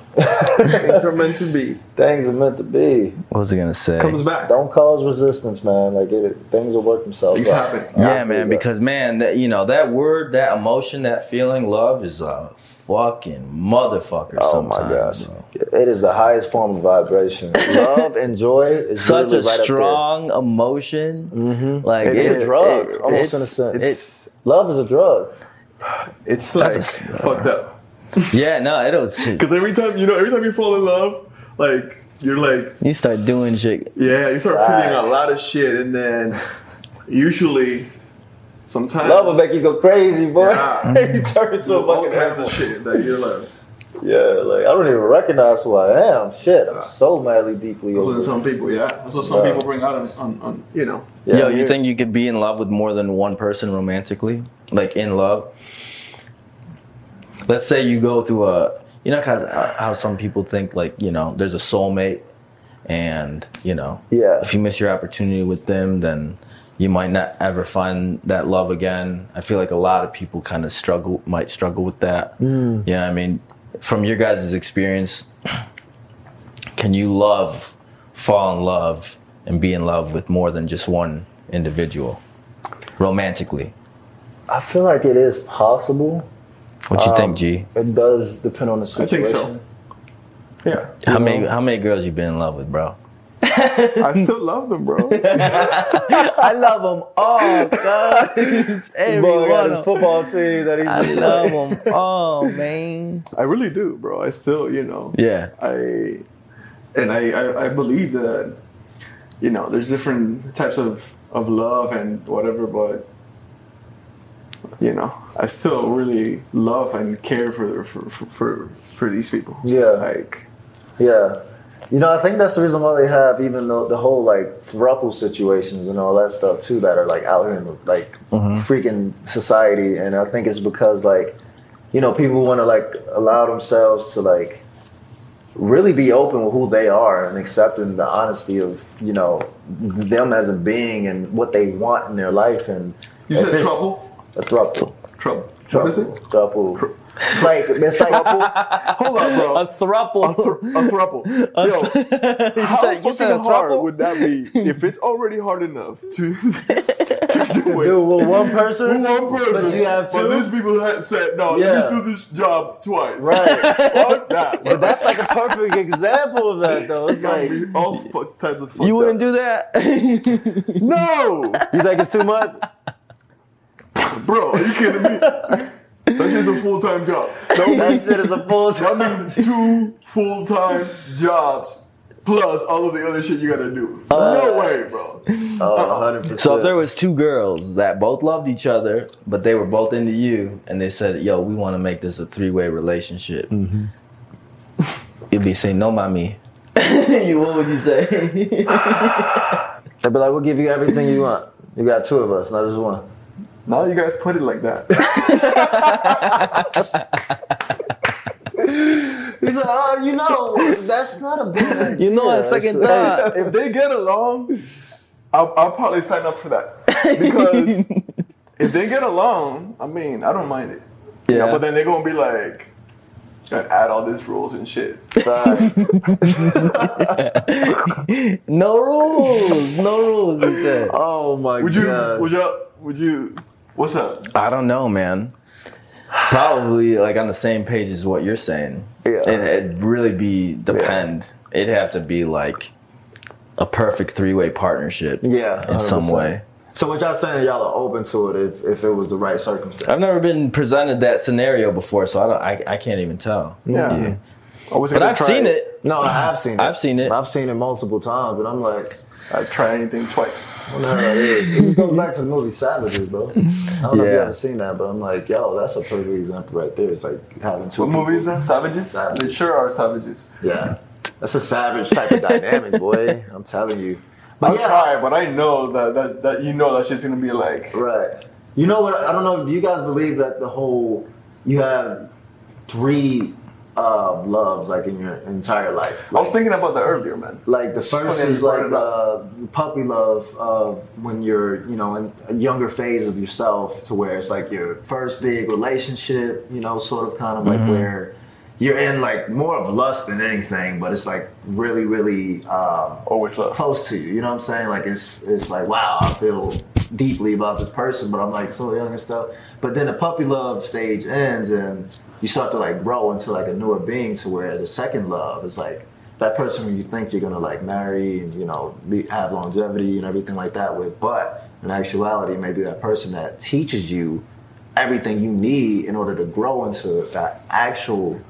Things are meant to be. things are meant to be. What was he gonna say? Comes back. Don't cause resistance, man. Like it, things will work themselves Things out. happen. Yeah, I man. Because man, that, you know that word, that emotion, that feeling, love is a fucking motherfucker. Oh my gosh, sometimes, bro. it is the highest form of vibration. Love and joy is Such a right strong emotion. Mhm. Like It's it- a drug, it- almost it's- in a sense. It's Love is a drug. it's like That's- fucked up. Yeah, no, it'll. Because every time you know, every time you fall in love, like you're like, You start doing shit. yeah, you start feeling a lot of shit, and then usually, sometimes Love will make you go crazy, boy. Yeah. you turn into a all fucking kinds animal. of shit that you're like. Yeah, like I don't even recognize who I am. Shit, I'm so madly deeply That's what over. some people, yeah. That's what some Yeah. people bring out on, on, on you know. Yeah, Yo, you you're- think you could be in love with more than one person romantically? Like in love? Let's say you go through a, you know, cause how how some people think like, you know, there's a soulmate and, you know, Yeah. if you miss your opportunity with them, then you might not ever find that love again. I feel like a lot of people kind of struggle, might struggle with that. Mm. Yeah, I mean, from your guys' experience, can you love, fall in love, and be in love with more than just one individual romantically? I feel like it is possible. What you Um, think, G? It does depend on the situation. I situation. think so. Yeah. How you many know- how many girls you been in love with, bro? I still love them, bro. I love them all, guys. Boy got his football team that he's I love them all, man. I really do, bro. I still, you know. Yeah, I and I, I, I believe that you know there's different types of, of love and whatever, but you know I still really love and care for for for, for, for these people. Yeah. like Yeah. You know, I think that's the reason why they have even the, the whole like thruple situations and all that stuff too that are like out here in the, like mm-hmm. freaking society. And I think it's because like, you know, people want to like allow themselves to like really be open with who they are and accepting the honesty of, you know, them as a being and what they want in their life. And you said it's trouble, A thruple. trouble. What is it? Thruple. It's like, it's like, Hold on, bro. a thruple. A, thr- a throuple. Yo, how said- a fucking hard throuple? would that be if it's already hard enough to, to do it? it with one person, One person, but you have But these two. people had said, "No, Yeah. let me do this job twice." Right. Fuck that. But that's like a perfect example of that, though. It's like, all fuck types of fucked You wouldn't up. do that? No, you think it's too much? Bro, are you kidding me? That is just a full time job. That That shit is a full means, that means two full time jobs plus all of the other shit you gotta do. no uh, way, bro. Uh, uh-uh. Oh, 100%. So if there was two girls that both loved each other, but they were both into you, and they said, "Yo, we want to make this a three-way relationship," mm-hmm. you'd be saying, "No, mommy." you, what would you say? They'd be like, we'll give you everything you want. You got two of us, not just one. Now that you guys put it like that. He's like, oh, you know, that's not a bad you know, a second actually. thought. if they get along, I'll, I'll probably sign up for that because if they get along, I mean, I don't mind it. You know, Yeah. but then they're gonna be like, and add all these rules and shit. No rules. No rules. He said. oh my Would you? god. Would you? Would you? What's up? I don't know, man. Probably like on the same page as what you're saying. Yeah. It, it'd really be depend. It'd have to be like a perfect three way partnership. Yeah, In some way. So what y'all saying? Y'all are open to it if, if it was the right circumstance. I've never been presented that scenario before, so I don't. I, I can't even tell. Yeah. I but I've try seen it. No, I have seen it. I've seen it. I've seen it multiple times, but I'm like, I'd try anything twice. I don't know how that is. It just goes back to the movie Savages, bro. I don't know if you Yeah. ever seen that, but I'm like, yo, that's a perfect example right there. It's like having two. What movie is that? Savages? Savages. They sure are savages. Yeah, that's a savage type of dynamic, boy. I'm telling you. But I'll yeah, try, but I know that, that that you know that shit's gonna be like. Right. You know what? I don't know. Do you guys believe that the whole you have three uh, loves like in your entire life? I was thinking about that earlier, man. like the first is like it up. uh, puppy love of when you're you know in a younger phase of yourself to where it's like your first big relationship. You know, sort of kind of like where you're in like more of lust than anything, but it's like really really. Um, Always love. close to you. You know what I'm saying? Like it's it's like wow, I feel deeply about this person, but I'm like so young and stuff. But then the puppy love stage ends, and you start to like grow into like a newer being to where the second love is like that person who you think you're gonna like marry and you know be, have longevity and everything like that with, but in actuality, maybe that person that teaches you everything you need in order to grow into that actual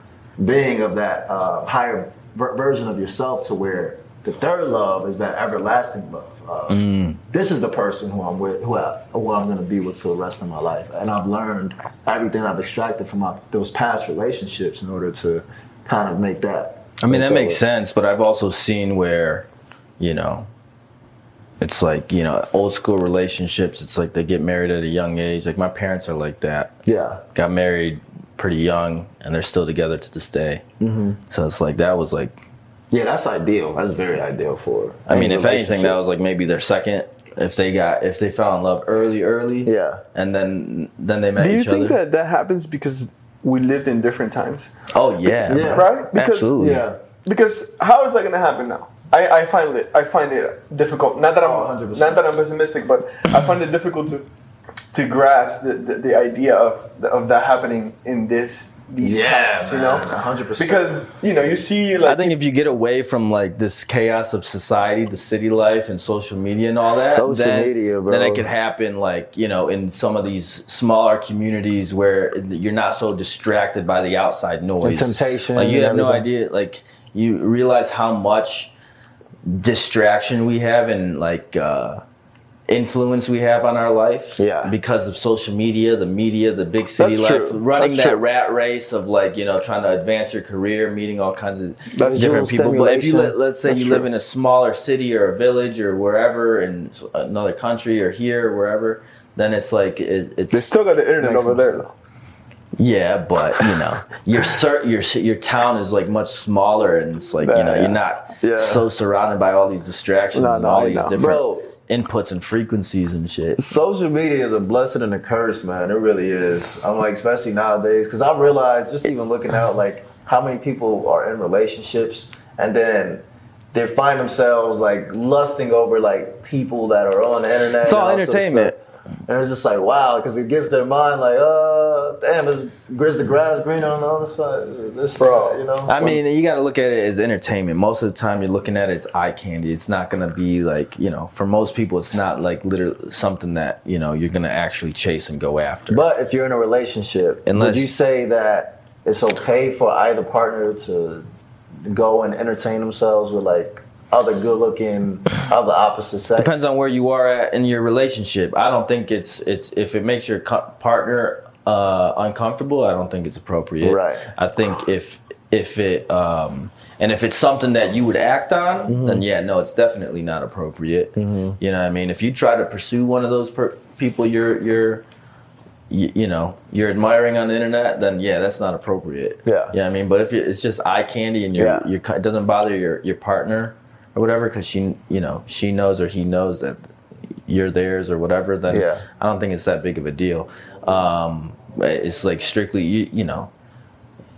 being of that uh, higher ver- version of yourself to where the third love is that everlasting love. Of, This is the person who I'm with, who, I, who I'm going to be with for the rest of my life, and I've learned everything I've extracted from my, those past relationships in order to kind of make that. I mean, that make makes sense, but I've also seen where, you know, it's like, you know, old school relationships, it's like they get married at a young age. Like my parents are like that. Yeah, Got married pretty young and they're still together to this day. Mm-hmm. So it's like, that was like, yeah, that's ideal. That's very ideal for. I mean, if anything, that was like maybe their second. If they got, if they fell in love early, early, Yeah. and then then they met Do you think other. that that happens because we lived in different times, oh yeah, Yeah. right? Because Absolutely. Yeah. Because how is that gonna happen now? I, I find it I find it difficult. Not that I'm Oh, 100%. not that I'm pessimistic, but I find it difficult to to grasp the, the, the idea of of that happening in this these Yeah, times, you know, 100%. Because you know you see like I think if you get away from like this chaos of society, the city life, and social media and all that, Social then, media, bro. then it could happen like you know in some of these smaller communities where you're not so distracted by the outside noise, And temptation Like you and have no idea. Like you realize how much distraction we have and like uh, influence we have on our life. Yeah. because of social media, the media, the big city That's life, true. running That's that true. rat race of like you know trying to advance your career, meeting all kinds of That's different people. But if you let, let's say you true. live in a smaller city or a village or wherever in another country or here or wherever, then it's like it, it's they still got the internet over there though. yeah, but you know your cer- your your town is like much smaller and it's like you know Yeah, you're not Yeah. so surrounded by all these distractions No, and all I these different Bro. Inputs and frequencies and shit. Social media is a blessing and a curse, man. It really is. I'm like, especially nowadays, because I realized just even looking out, like how many people are in relationships and then they find themselves like lusting over like people that are on the internet. It's all and sort of entertainment. stuff. And it's just like wow, because it gets their mind like, uh, damn, is, is the grass greener on the other side? This, Bro, you know. I mean, you got to look at it as entertainment. Most of the time, you're looking at it, it's eye candy. It's not going to be like, you know, for most people, it's not like literally something that, you know, you're going to actually chase and go after. But if you're in a relationship, Unless- would you say that it's okay for either partner to go and entertain themselves with like other good-looking, other opposite sex? Depends on where you are at in your relationship. I don't think it's, it's if it makes your co- partner uh, uncomfortable, I don't think it's appropriate. Right. I think if, if it, um, and if it's something that you would act on, Mm-hmm. then yeah, no, it's definitely not appropriate. You know what I mean? If you try to pursue one of those per- people you're you're you, you know you're admiring on the internet, then yeah, that's not appropriate. Yeah. Yeah, I mean, but if it's just eye candy and you're, Yeah. you're it doesn't bother your your partner or whatever because she you know she knows or he knows that you're theirs or whatever, then Yeah. I don't think it's that big of a deal. Um, it's like strictly you you know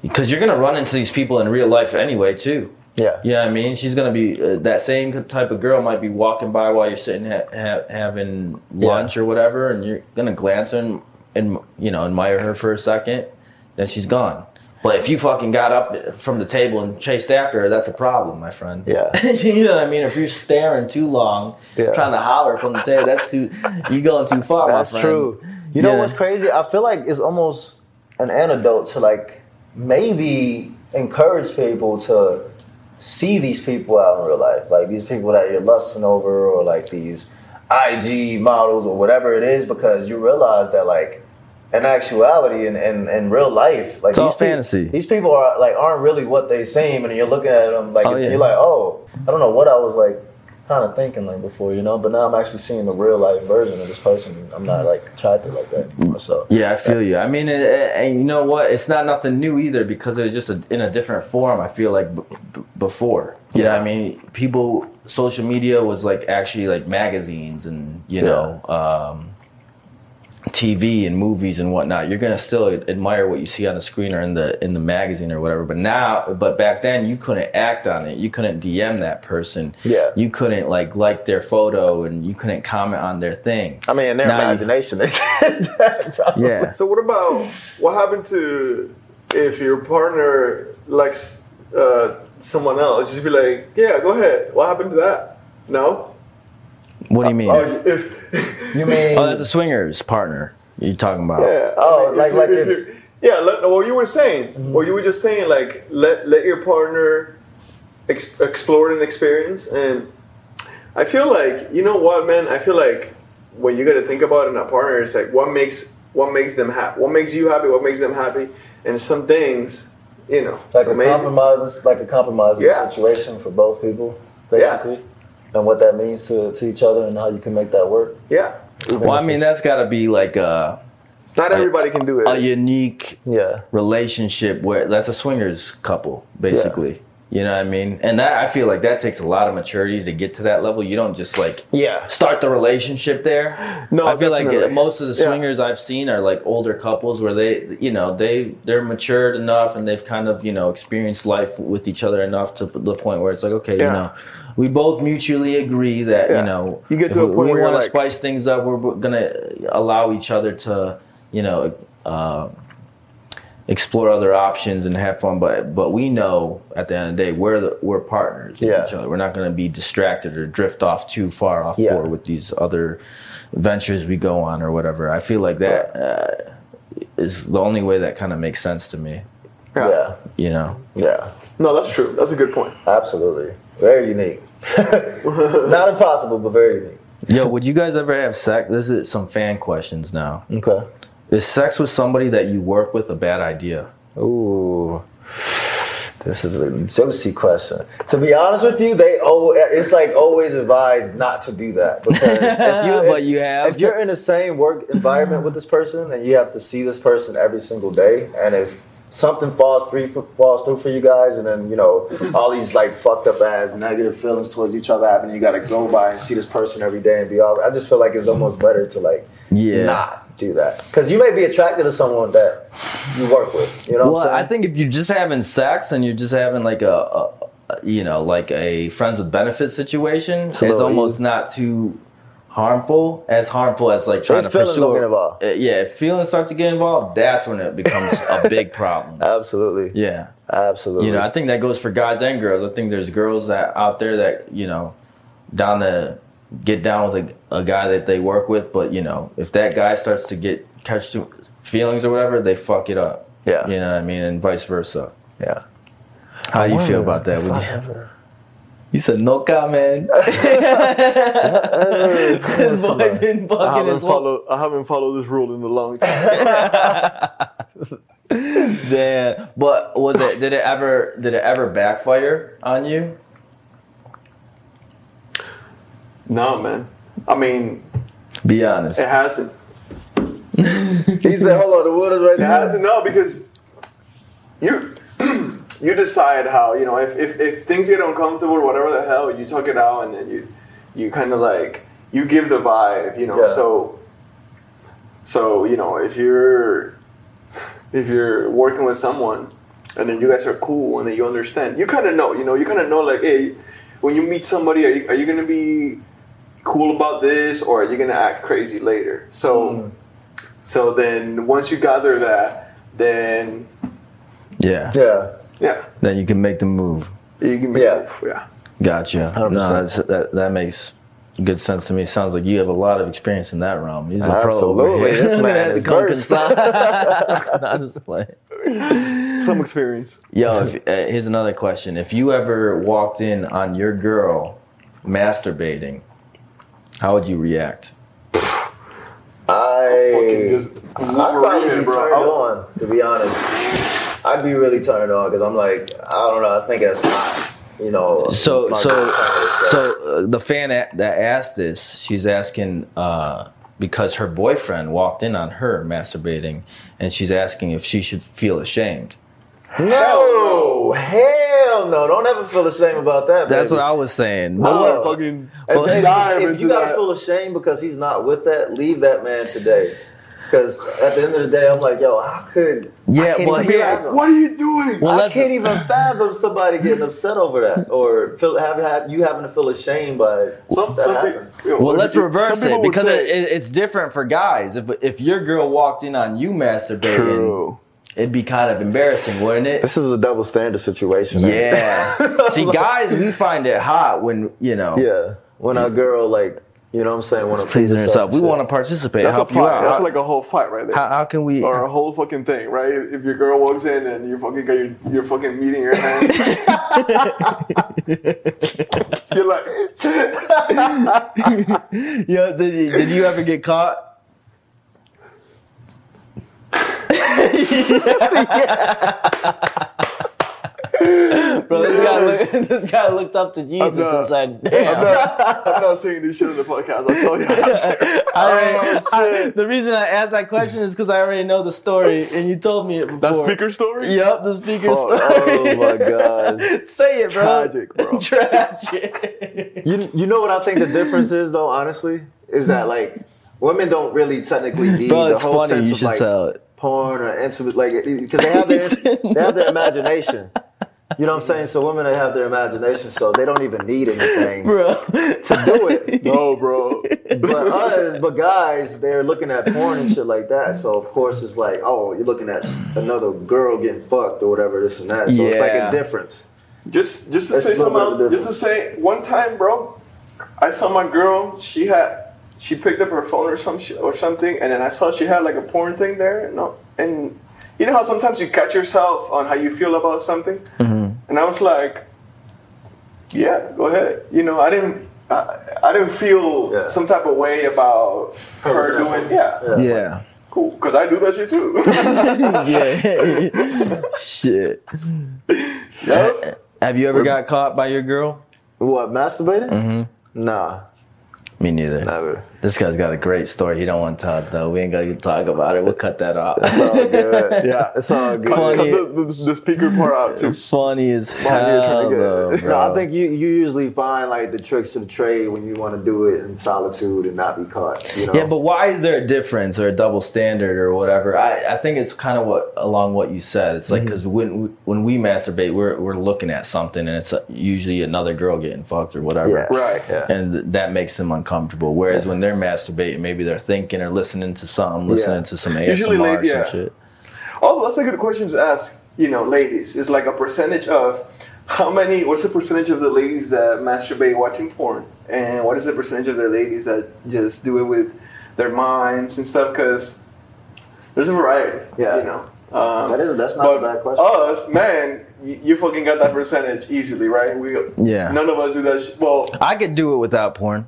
because you're gonna run into these people in real life anyway too. Yeah. Yeah, I mean, she's gonna be uh, that same type of girl might be walking by while you're sitting ha- ha- having lunch or whatever, and you're gonna glance and and you know admire her for a second, then she's gone. But if you fucking got up from the table and chased after her, that's a problem, my friend. Yeah. you know what I mean? If you're staring too long, Yeah. trying to holler from the table, that's too you're going too far, That's my friend. true. You know what's crazy? I feel like it's almost an antidote to like maybe encourage people to see these people out in real life, like these people that you're lusting over, or like these IG models or whatever it is, because you realize that like in actuality in, in, in real life, like It's these fantasy. these people are like aren't really what they seem, and you're looking at them like Oh, yeah. you're like, oh, I don't know what I was like kind of thinking like before, you know. But now I'm actually seeing the real life version of this person. I'm not like attracted like that. So Yeah, I feel you. I mean, and, and you know what? It's not nothing new either because it's just a, in a different form. I feel like b- b- before. You know, I mean, people, social media was like actually like magazines and you Yeah. know, um, TV and movies and whatnot. You're gonna still admire what you see on the screen or in the in the magazine or whatever. But now, but back then, you couldn't act on it. You couldn't DM that person. Yeah. You couldn't like like their photo and you couldn't comment on their thing. I mean, in their Now you- imagination, they did that. probably. Yeah. So what about what happened to if your partner likes uh, someone else? Just be like, yeah, go ahead. What happened to that? No. What do you mean? Oh, if, if You mean? Oh, that's a swingers partner you're talking about. yeah. Oh, like- like if- you- yeah. Let, what you were saying, mm-hmm. or you were just saying, like let let your partner ex- explore an experience, and I feel like you know what, man. I feel like when you got to think about it in a partner, it's like what makes what makes them happy, what makes you happy, what makes them happy, and some things, you know, like so a maybe- compromise, like a compromising Yeah. situation for both people, Yeah. Basically, and what that means to, to each other and how you can make that work. Yeah. Well, I mean, that's got to be like a, Not everybody can do it. a unique yeah, relationship where that's a swingers couple, basically. You know what I mean? And that I feel like that takes a lot of maturity to get to that level. You don't just like yeah, start the relationship there. No, I feel like definitely. uh, most of the Yeah. swingers I've seen are like older couples where they, you know, they they're matured enough and they've kind of you know experienced life with each other enough to the point where it's like, okay, Yeah. you know, we both mutually agree that Yeah. you know You get to a we- point we where you're want to like- spice things up. We're gonna allow each other to, you know. Uh, explore other options and have fun but but we know at the end of the day we're the, we're partners with Yeah. each other we're not going to be distracted or drift off too far off Yeah. board with these other ventures we go on or whatever i feel like that uh, is the only way that kind of makes sense to me Yeah. yeah, you know yeah, No, that's true. That's a good point. absolutely, very unique. Not impossible, but very unique. yo would you guys ever have sex this is some fan questions now Okay. is sex with somebody that you work with a bad idea Ooh. This is a juicy question. To be honest with you, they oh, it's like always advised not to do that because if you, But you have. if you're in the same work environment with this person and you have to see this person every single day, and if something falls through falls through for you guys, and then you know all these like fucked up ass negative feelings towards each other happen, you got to go by and see this person every day and be all. I just feel like it's almost better to like Yeah. not do that because you may be attracted to someone that you work with. You know well what I'm saying? i think if you're just having sex and you're just having like a, a you know like a friends with benefits situation it's, little almost easy. not too harmful as harmful as like trying to feelings pursue don't involved. Yeah if feelings start to get involved that's when it becomes a big problem Absolutely. yeah Absolutely. you know i think that goes for guys and girls i think there's girls that out there that you know down to get down with a, a guy that they work with but you know if that guy starts to get catch to feelings or whatever they fuck it up Yeah. you know what i mean and vice versa yeah. how do you feel about that Would you, you said no comment this boy been I haven't his followed. I haven't followed this rule in a long time. Damn. But was it did it ever did it ever backfire on you? no, man. I mean, Be honest. it hasn't. He said, "Hold on, the water's right there." It hasn't. No, because you you decide how you know if, if if things get uncomfortable or whatever the hell, you talk it out and then you you kind of like you give the vibe, you know. Yeah. So so you know if you're if you're working with someone and then you guys are cool, and then you understand. You kind of know, you know, you kind of know, like, hey, when you meet somebody, are you, are you gonna be cool about this, or are you gonna act crazy later? So, mm-hmm. so then once you gather that, then Yeah. Yeah. Yeah, Then you can make the move. you can make Yeah. move, yeah. Gotcha. 100%. No, that's, that that makes good sense to me. Sounds like you have a lot of experience in that realm. He's a pro. over Absolutely. here. This man is to come versed. Not just play. Some experience. Yo, if, uh, here's another question. If you ever walked in on your girl masturbating, how would you react? I Fucking just I'd probably be turned I'll- on, to be honest. I'd be really turned on because I'm like, I don't know, I think it's hot, you know. So, my so, so uh, the fan a- that asked this, she's asking uh, because her boyfriend walked in on her masturbating, and she's asking if she should feel ashamed. No, hell no! Don't ever feel ashamed about that. That's baby. what I was saying. No. But what- fucking If, if- if you gotta that. feel ashamed because he's not with that, leave that man today. Because at the end of the day, I'm like, yo, how could? Yeah, I can't well, even here- What are you doing? Well, I can't even fathom somebody getting upset over that, or feel, have, have you having to feel ashamed by some, that some happened. yo, Well, let's some reverse it because say- it, it, it's different for guys. If if your girl walked in on you masturbating, True. it'd be kind of embarrassing, wouldn't it? This is a double standard situation. Yeah. See, guys, we find it hot when you know. yeah. When a girl like, you know, what I'm saying, want to please Pleasing herself. herself, We want to participate. That's a help you fight. That's like a whole fight right there. how, how can we? or a whole fucking thing, right? If your girl walks in and you fucking got your, your fucking meat in your hand, you're like, Yeah, did you, did you ever get caught? Bro, this guy, look, this guy looked up to Jesus not- and said, I'm "Damn." not, I'm not saying this shit on the podcast. I'll tell you. after. I already- Oh, I- the reason I asked that question is because I already know the story, and you told me it before. That speaker story? Yep, the speaker Fuck. story. Oh my god. Say it, bro. Tragic, bro. Tragic. You you know what I think the difference is though, honestly, is that like women don't really technically need Bro, the whole funny. sense You of should like tell it. porn or intimate, like because they have their they have their imagination. You know what I'm saying? So women they have their imagination, so they don't even need anything Bro. to do it. No, bro. But us, but guys, they're looking at porn and shit like that. So of course it's like, oh, you're looking at another girl getting fucked or whatever, this and that. So it's like a difference. Just just to That's say a little bit of something, just to say one time, bro, I saw my girl. She had she picked up her phone or some shit or something, and then I saw she had like a porn thing there. No, uh, and you know how sometimes you catch yourself on how you feel about something, mm-hmm. And I was like, yeah, go ahead. You know, I didn't. I, I didn't feel Yeah. some type of way about her doing, yeah, Yeah. cool, because I do that shit too. yeah. Shit. Yup. Have you ever got caught by your girl? What masturbating? Mm-hmm. Nah, Me neither. never. This guy's got a great story. He don't want to talk though. We ain't gonna talk about it. We'll cut that off. It's all good. Yeah. it's all good. Funny. cut the, the, the speaker part out too. Funny as hell, though, No. I think you, you usually find like the tricks of the trade when you want to do it in solitude and not be caught. You know? Yeah, but why is there a difference or a double standard or whatever? I, I think it's kind of what along what you said. It's like Mm-hmm. because when we, when we masturbate, we're we're looking at something and it's uh, usually another girl getting fucked or whatever. Yeah. Right. Yeah. And that makes them uncomfortable. Whereas when they're masturbating, maybe they're thinking or listening to something, listening Yeah. to some ASMR Usually or lady- some shit. Oh, that's a good question to ask. You know, ladies, it's like a percentage of how many. What's the percentage of the ladies that masturbate watching porn, and what is the percentage of the ladies that just do it with their minds and stuff? Because there's a variety. Yeah. You know. Um, That is- that's not a bad question. Us, man, you, you fucking got that percentage easily, right? We. Yeah. None of us do that. Sh- well, I could do it without porn,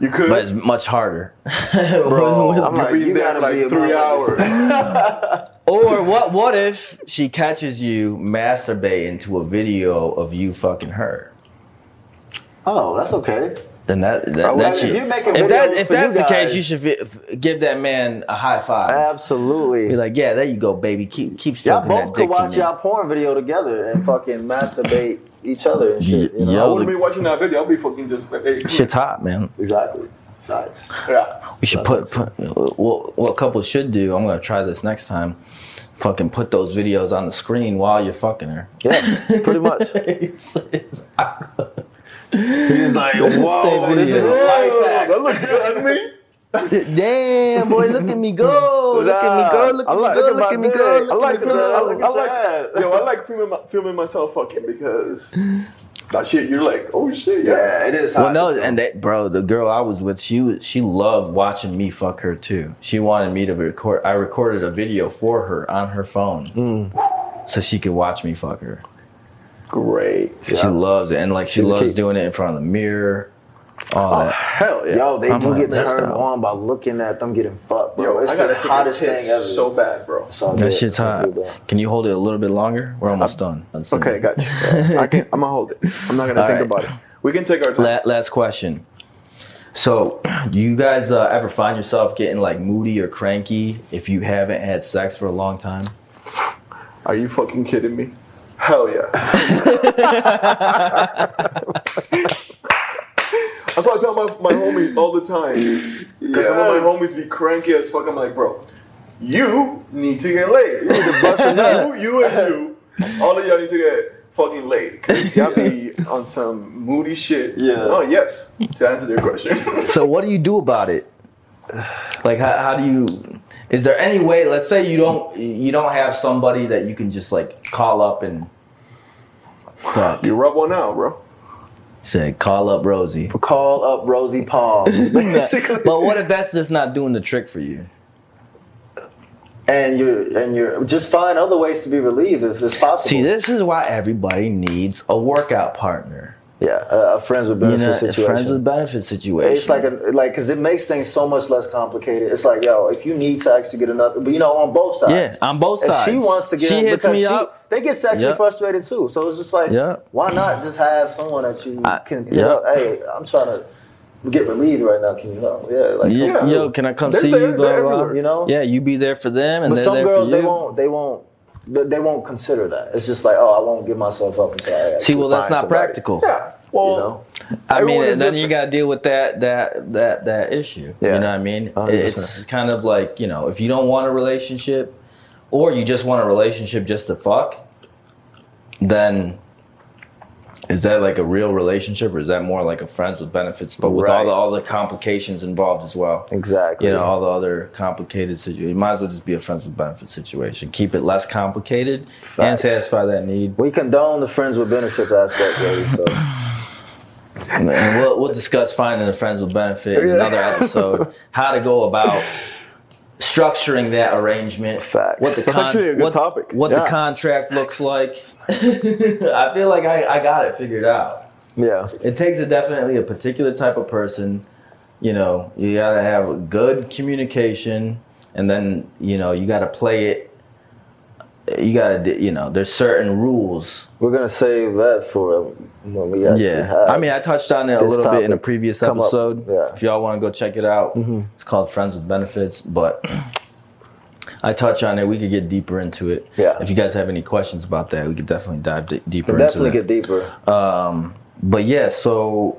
you could. but it's much harder. Bro, I'm like, You've been you there gotta for be like three hours. Or what? What if she catches you masturbating to a video of you fucking her? Oh, that's okay. Then that that, well, that if you're making if that if that's you the case, you should give that man a high five. Absolutely. Be like, yeah, there you go, baby. Keep keep y'all both that could watch y'all porn video together and fucking masturbate each other and shit. You know? Yo. I wouldn't be watching that video. I'll be fucking just like, hey, Shit's hot, man. Exactly. Facts. Yeah. We should put, put what what couples should do. I'm gonna try this next time. fucking put those videos on the screen while you're fucking her. Yeah, pretty much. It's- it's awkward. He's like, Same whoa, this is a video. life hack. that looks good to me. Damn, boy, look at me go. Look at me go. Look I at me go. look at Look at me dick. go. I like at me the- I I like like, yo, I like filming, my, filming myself fucking because that shit. You're like, oh shit, yeah. Yeah, it is. Well, hot. no, and that bro, the girl I was with, she was she loved watching me fuck her too. She wanted me to record. I recorded a video for her on her phone, Mm. so she could watch me fuck her. Great. She loves it, and like she She's loves doing it in front of the mirror. All that. Hell yeah. Yo, they I'm do like, get turned dope. on by looking at them getting fucked, bro. Yo, it's I gotta the take hottest a thing ever. so bad, bro. It's all That good. shit's hot. Can you hold it a little bit longer? We're almost done. That's Okay, it. got you. I can. I'm gonna hold it. I'm not gonna All think right. about it. We can take our time. La- last question. So, do you guys uh, ever find yourself getting like moody or cranky if you haven't had sex for a long time? Are you fucking kidding me? Hell yeah. That's what I tell my, my homies all the time. Because some of my homies be cranky as fuck. I'm like, bro, you need to get laid. You need to bust a nut. You, you and you, all of y'all need to get fucking laid. 'Cause y'all be on some moody shit. Yeah. Oh, yes. To answer your question. So, what do you do about it? Like, how, how do you? Is there any way? Let's say you don't you don't have somebody that you can just like call up and fuck. you rub one out, bro. Say, call up Rosie. Call up Rosie Palm. but what if that's just not doing the trick for you? and you're and you're just find other ways to be relieved if it's possible. See, this is why everybody needs a workout partner. Yeah, a, a friends with You benefit know, a situation. friends with benefit situation. It's like a like because it makes things so much less complicated. It's like yo, if you need sex to get another, but you know, on both sides. Yeah, on both If sides. she wants to get, She hits me she- up. They get sexually Yep. frustrated too. So it's just like, Yep. why not just have someone that you I- can? yep. You know, hey, I'm trying to get relieved right now. Can you help? Yeah, like Yeah, yo, can I come They're see you? Blah, they're blah, you know? Yeah, you be there for them, and But they're some there girls for you. they won't they won't they they won't consider that. It's just like, oh, I won't give myself up until I See, actually well, that's not somebody. practical. Yeah. Well, You know? I mean, Everyone is and then you got to deal with that that that that issue. Yeah. You know what I mean? 100%. It's kind of like you know, if you don't want a relationship, or you just want a relationship just to fuck, then is that like a real relationship, or is that more like a friends with benefits, but with all Right. the all the complications involved as well? Exactly. You know, all the other complicated situations. It might as well just be a friends with benefits situation. Keep it less complicated and satisfy that need. we condone the friends with benefits aspect, really. So And we'll, we'll discuss finding a friends with benefit in another episode. How to go about structuring that arrangement. Facts. What the That's actually a good what, topic. What the contract looks like. I feel like I, I got it figured out. yeah, It takes a definitely a particular type of person. You know, you gotta have good communication, and then you know you gotta play it. You gotta, you know, there's certain rules we're gonna save that for when we actually yeah, have. I mean, I touched on it a little bit in a previous episode. yeah. Mm-hmm. If y'all want to go check it out, it's called Friends with Benefits. But I touch on it. We could get deeper into it. Yeah. If you guys have any questions about that, we could definitely dive d- deeper We'll definitely into get deeper. Um, but yeah, so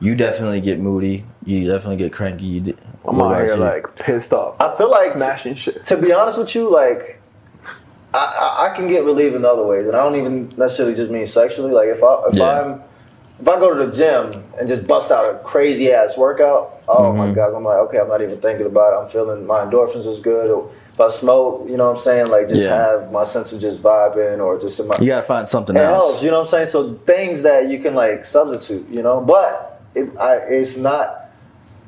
you definitely get moody. You definitely get cranky. You d- I'm out here like pissed off. I feel like smashing shit. to be honest with you, like I, I, can get relieved in other ways, and I don't even necessarily just mean sexually. Like if I if Yeah. I'm if I go to the gym and just bust out a crazy ass workout, oh my Mm-hmm. gosh, I'm like, okay, I'm not even thinking about it. I'm feeling my endorphins is good. Or if I smoke, you know what I'm saying? Like just Yeah. have my sense of just vibing or just in my you gotta find something else. helps, you know what I'm saying? So things that you can like substitute, you know. But it, I, it's not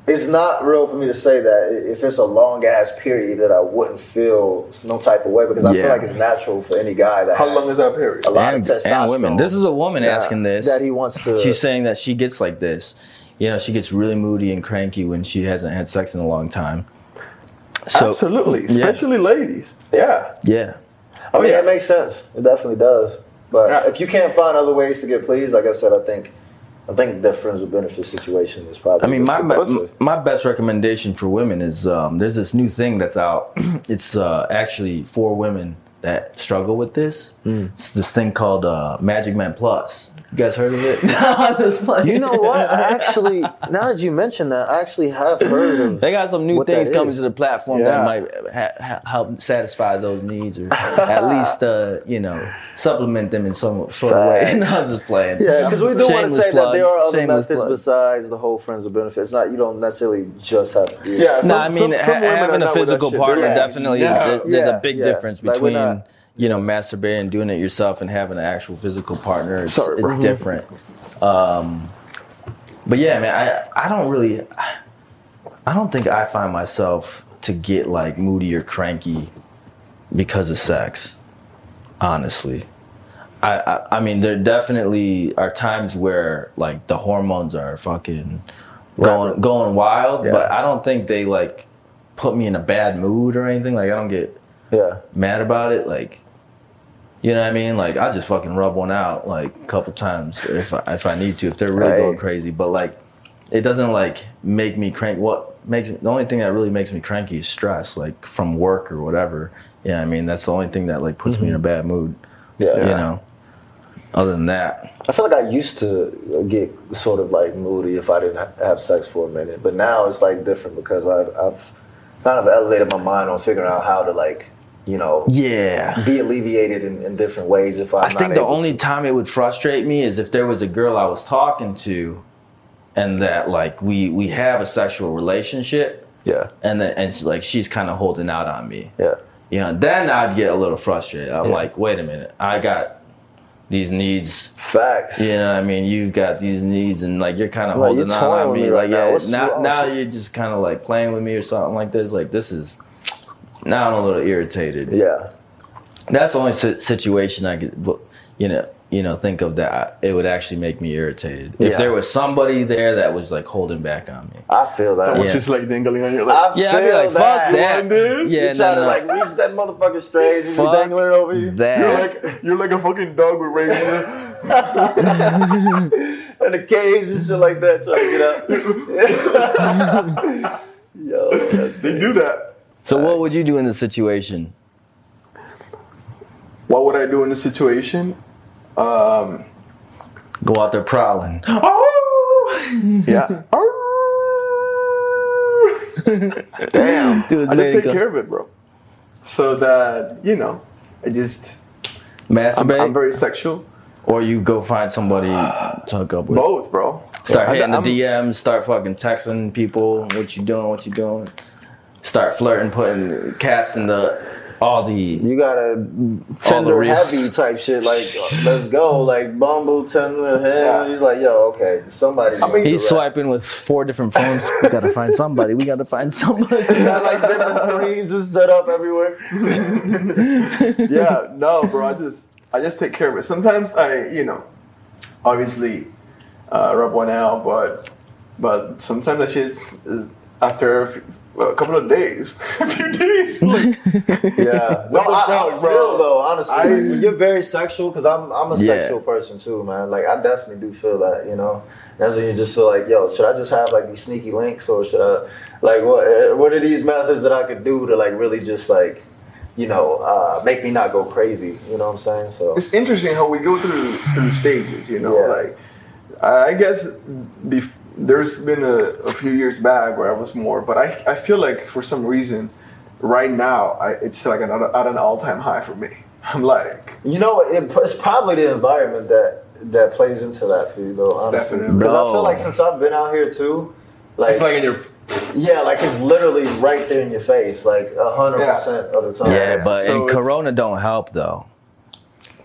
it's not real for me to say that if it's a long ass period that I wouldn't feel no type of way because I feel like it's natural for any guy that How has long is that period? a lot and, of testosterone. and women. This is a woman Yeah. asking this. that he wants to. She's saying that she gets like this. You know, she gets really moody and cranky when she hasn't had sex in a long time. So Absolutely, Yeah. especially ladies. Yeah. yeah, oh, I mean, yeah. it makes sense. It definitely does. But Yeah. if you can't find other ways to get pleased, like I said, I think I think the friends with benefits situation is probably. I mean, my best. My best recommendation for women is um, there's this new thing that's out. it's uh, actually for women that struggle with this. Hmm. It's this thing called uh, Magic Man Plus. You guys heard of it? I'm just playing. You know what? I actually, now that you mention that, I actually have heard of. They got some new things coming is. to the platform Yeah. that might ha- ha- help satisfy those needs, or at least uh, you know supplement them in some sort of way. Facts. no, I'm just playing. Yeah, because we do want to say plug. that there are other Shameless methods plug. besides the whole friends with benefits. Not you don't necessarily just have to. Do Yeah, No, some- I mean some- some ha- women having a not with that physical partner They're definitely yeah. is, there's Yeah, a big yeah. difference Like, between not- you know masturbating doing it yourself and having an actual physical partner. It's, Sorry, it's different. Um, but yeah, man, I I don't really, I don't think I find myself to get like moody or cranky because of sex. Honestly, I, I I mean there definitely are times where like the hormones are fucking going going wild, Yeah. but I don't think they like put me in a bad mood or anything. Like I don't get Yeah. mad about it. Like you know what I mean? Like I just fucking rub one out like a couple times if I, if I need to if they're really Right. going crazy. But like it doesn't like make me crank. What makes the only thing that really makes me cranky is stress, like from work or whatever. Yeah, I mean that's the only thing that like puts me in a mm-hmm. bad mood. Yeah. You know. Other than that, I feel like I used to get sort of like moody if I didn't have sex for a minute, but now it's like different because I've, I've kind of elevated my mind on figuring out how to like, you know, yeah. be alleviated in, in different ways. If I'm I think the only to. time it would frustrate me is if there was a girl I was talking to, and that like we we have a sexual relationship, yeah, and then and like she's kind of holding out on me. yeah, You know, then I'd get a little frustrated. I'm Yeah. like, wait a minute, I got these needs. facts. You know, what I mean, you've got these needs, and like you're kind of Like, holding out on me. me right Like, now. yeah, What's now now you're just kind of like playing with me or something like this. Like this is now I'm a little irritated. Yeah, That's the only situation I could, you know, you know, think of that it would actually make me irritated. If Yeah. there was somebody there that was like holding back on me. I feel that. That was Yeah. just like dangling on your I leg. Yeah, I'd be feel like, fuck that. that. this? Yeah, you no, try to no. like reach that motherfucking straight and you Fuck dangling it over you. that. You're like you're like a fucking dog with razor. in the cage and shit like that, trying to get out. Yo, they do that. So what would you do in the situation? What would I do in the situation? Um, Go out there prowling. Oh! yeah. damn. Do his I just take go- care of it, bro. So that you know, I just I'm, Masturbate, I'm very sexual. or you go find somebody to hook up with. Both, bro. Start I- hitting the I'm- DMs. Start fucking texting people. What you doing? What you doing? Start flirting, putting, casting the all the. You gotta All Tinder heavy type shit. Like, let's go. Like, Bumble, Tinder, hell. Yeah. He's like, yo, okay, somebody. I mean, He's right. swiping with four different phones. we gotta find somebody. We gotta find somebody. Got like different screens just set up everywhere. yeah, no, bro. I just I just take care of it. Sometimes I, you know, obviously uh, rub one out, but but sometimes that shit's is after a, few, a couple of days, a few days. Like, Yeah. What no, the I, fuck, I bro? feel though, honestly, I- like, you're very sexual because I'm I'm a Yeah. sexual person too, man. Like I definitely do feel that, you know. That's when you just feel like, yo, should I just have like these sneaky links or should I like what uh, what are these methods that I could do to like really just like, you know, uh, make me not go crazy? You know what I'm saying? So it's interesting how we go through through stages. You know, Yeah. like I guess bef- there's been a, a few years back where I was more, but I I feel like for some reason, right now I, it's like an, at an all time high for me. I'm like. You know, it, it's probably the environment that that plays into that for you, though. Honestly, Definitely. because I feel like since I've been out here too, like, It's like in your yeah, like it's literally right there in your face, like a hundred percent of the time. Yeah, but So and Corona don't help though.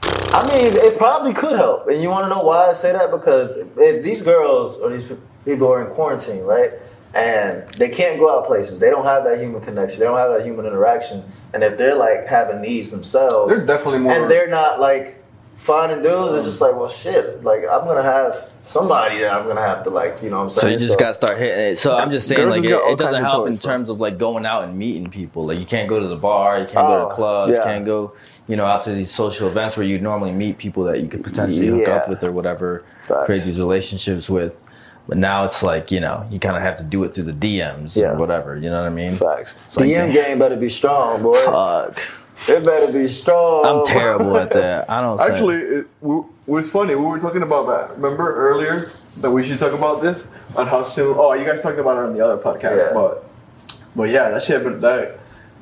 I mean, it probably could help, and you want to know why I say that? Because if these girls or these pe- people are in quarantine, right, and they can't go out places, they don't have that human connection, they don't have that human interaction, and if they're like having needs themselves, There's definitely more. and they're not like finding dudes, it's just like, well, shit, like I'm gonna have somebody that I'm gonna have to like, you know what I'm saying? So saying? you just gotta start hitting it. Eh, so I'm just saying, like, it, just got all it doesn't help in choice, bro. terms of like going out and meeting people. Like, you can't go to the bar, you can't go Oh, to clubs, yeah. you can't go, you know, out to these social events where you normally meet people that you could potentially hook up with or whatever, Facts. create these relationships with. But now it's like, you know, you kind of have to do it through the DMs Yeah. or whatever. You know what I mean? facts. It's like, DM yeah. game better be strong, boy. Fuck. It better be strong. I'm terrible at that. I don't. say- Actually, it, w- was funny. We were talking about that. Remember earlier that we should talk about this on how soon. Oh, you guys talked about it on the other podcast, Yeah. but but yeah, that shit. But that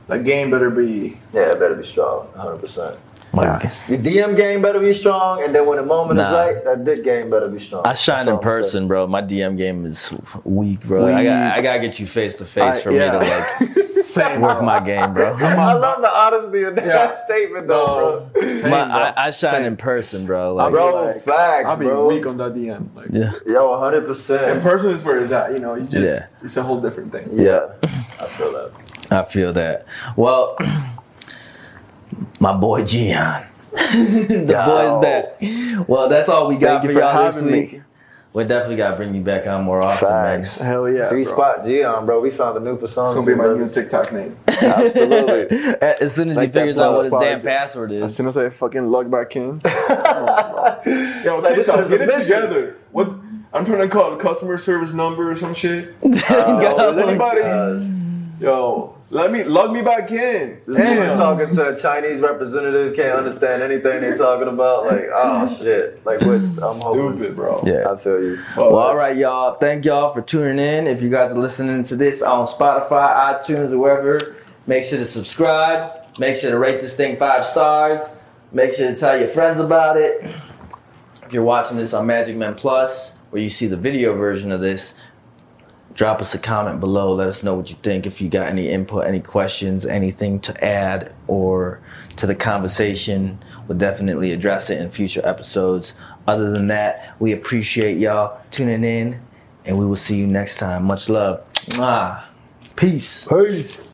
that game better be. Yeah, it better be strong. 100. percent Like, The DM game better be strong, and then when the moment is right, that dick game better be strong. I shine in all I'm saying. person, bro. My DM game is weak, bro. I got I gotta get you face to face I- for me to like Same. work my game, bro. I love the honesty of that Yeah. statement, though, No. bro. Same, My, bro. I, I shine Same. in person, bro. I'll Like, be Bro, like- facts, I'll be bro. weak on that DM. Like, yeah, Yo, hundred percent. in percent person is where it's at. You know, you just Yeah. it's a whole different thing. Yeah, I feel that. I feel that. Well, my boy Gian, the Yo. boy's back. Well, that's all we got Thank you for for y'all this having me. week. We definitely gotta bring you back on more often, Facts. man. Hell yeah, Three bro. spot Gion, bro. We found a new persona. It's gonna be my brother. new TikTok name. Absolutely. as soon as Like he figures out what his damn password is. As soon as I fucking log back in. Yo, Like, this TikTok, is get it together. What? I'm trying to call the customer service number or some shit. Uh, oh, Is anybody? gosh. Yo, let me log me back in. This dude Damn. talking to a Chinese representative, can't understand anything they're talking about. Like, oh shit. Like, what? I'm hoping. Stupid, bro. Yeah. I feel you. Well, uh, all right, y'all. Thank y'all for tuning in. If you guys are listening to this on Spotify, iTunes, or wherever, make sure to subscribe. Make sure to rate this thing five stars. Make sure to tell your friends about it. If you're watching this on Magic Man Plus, where you see the video version of this, drop us a comment below. Let us know what you think. If you got any input, any questions, anything to add or to the conversation, we'll definitely address it in future episodes. Other than that, we appreciate y'all tuning in, and we will see you next time. Much love. Mwah. Peace. Peace.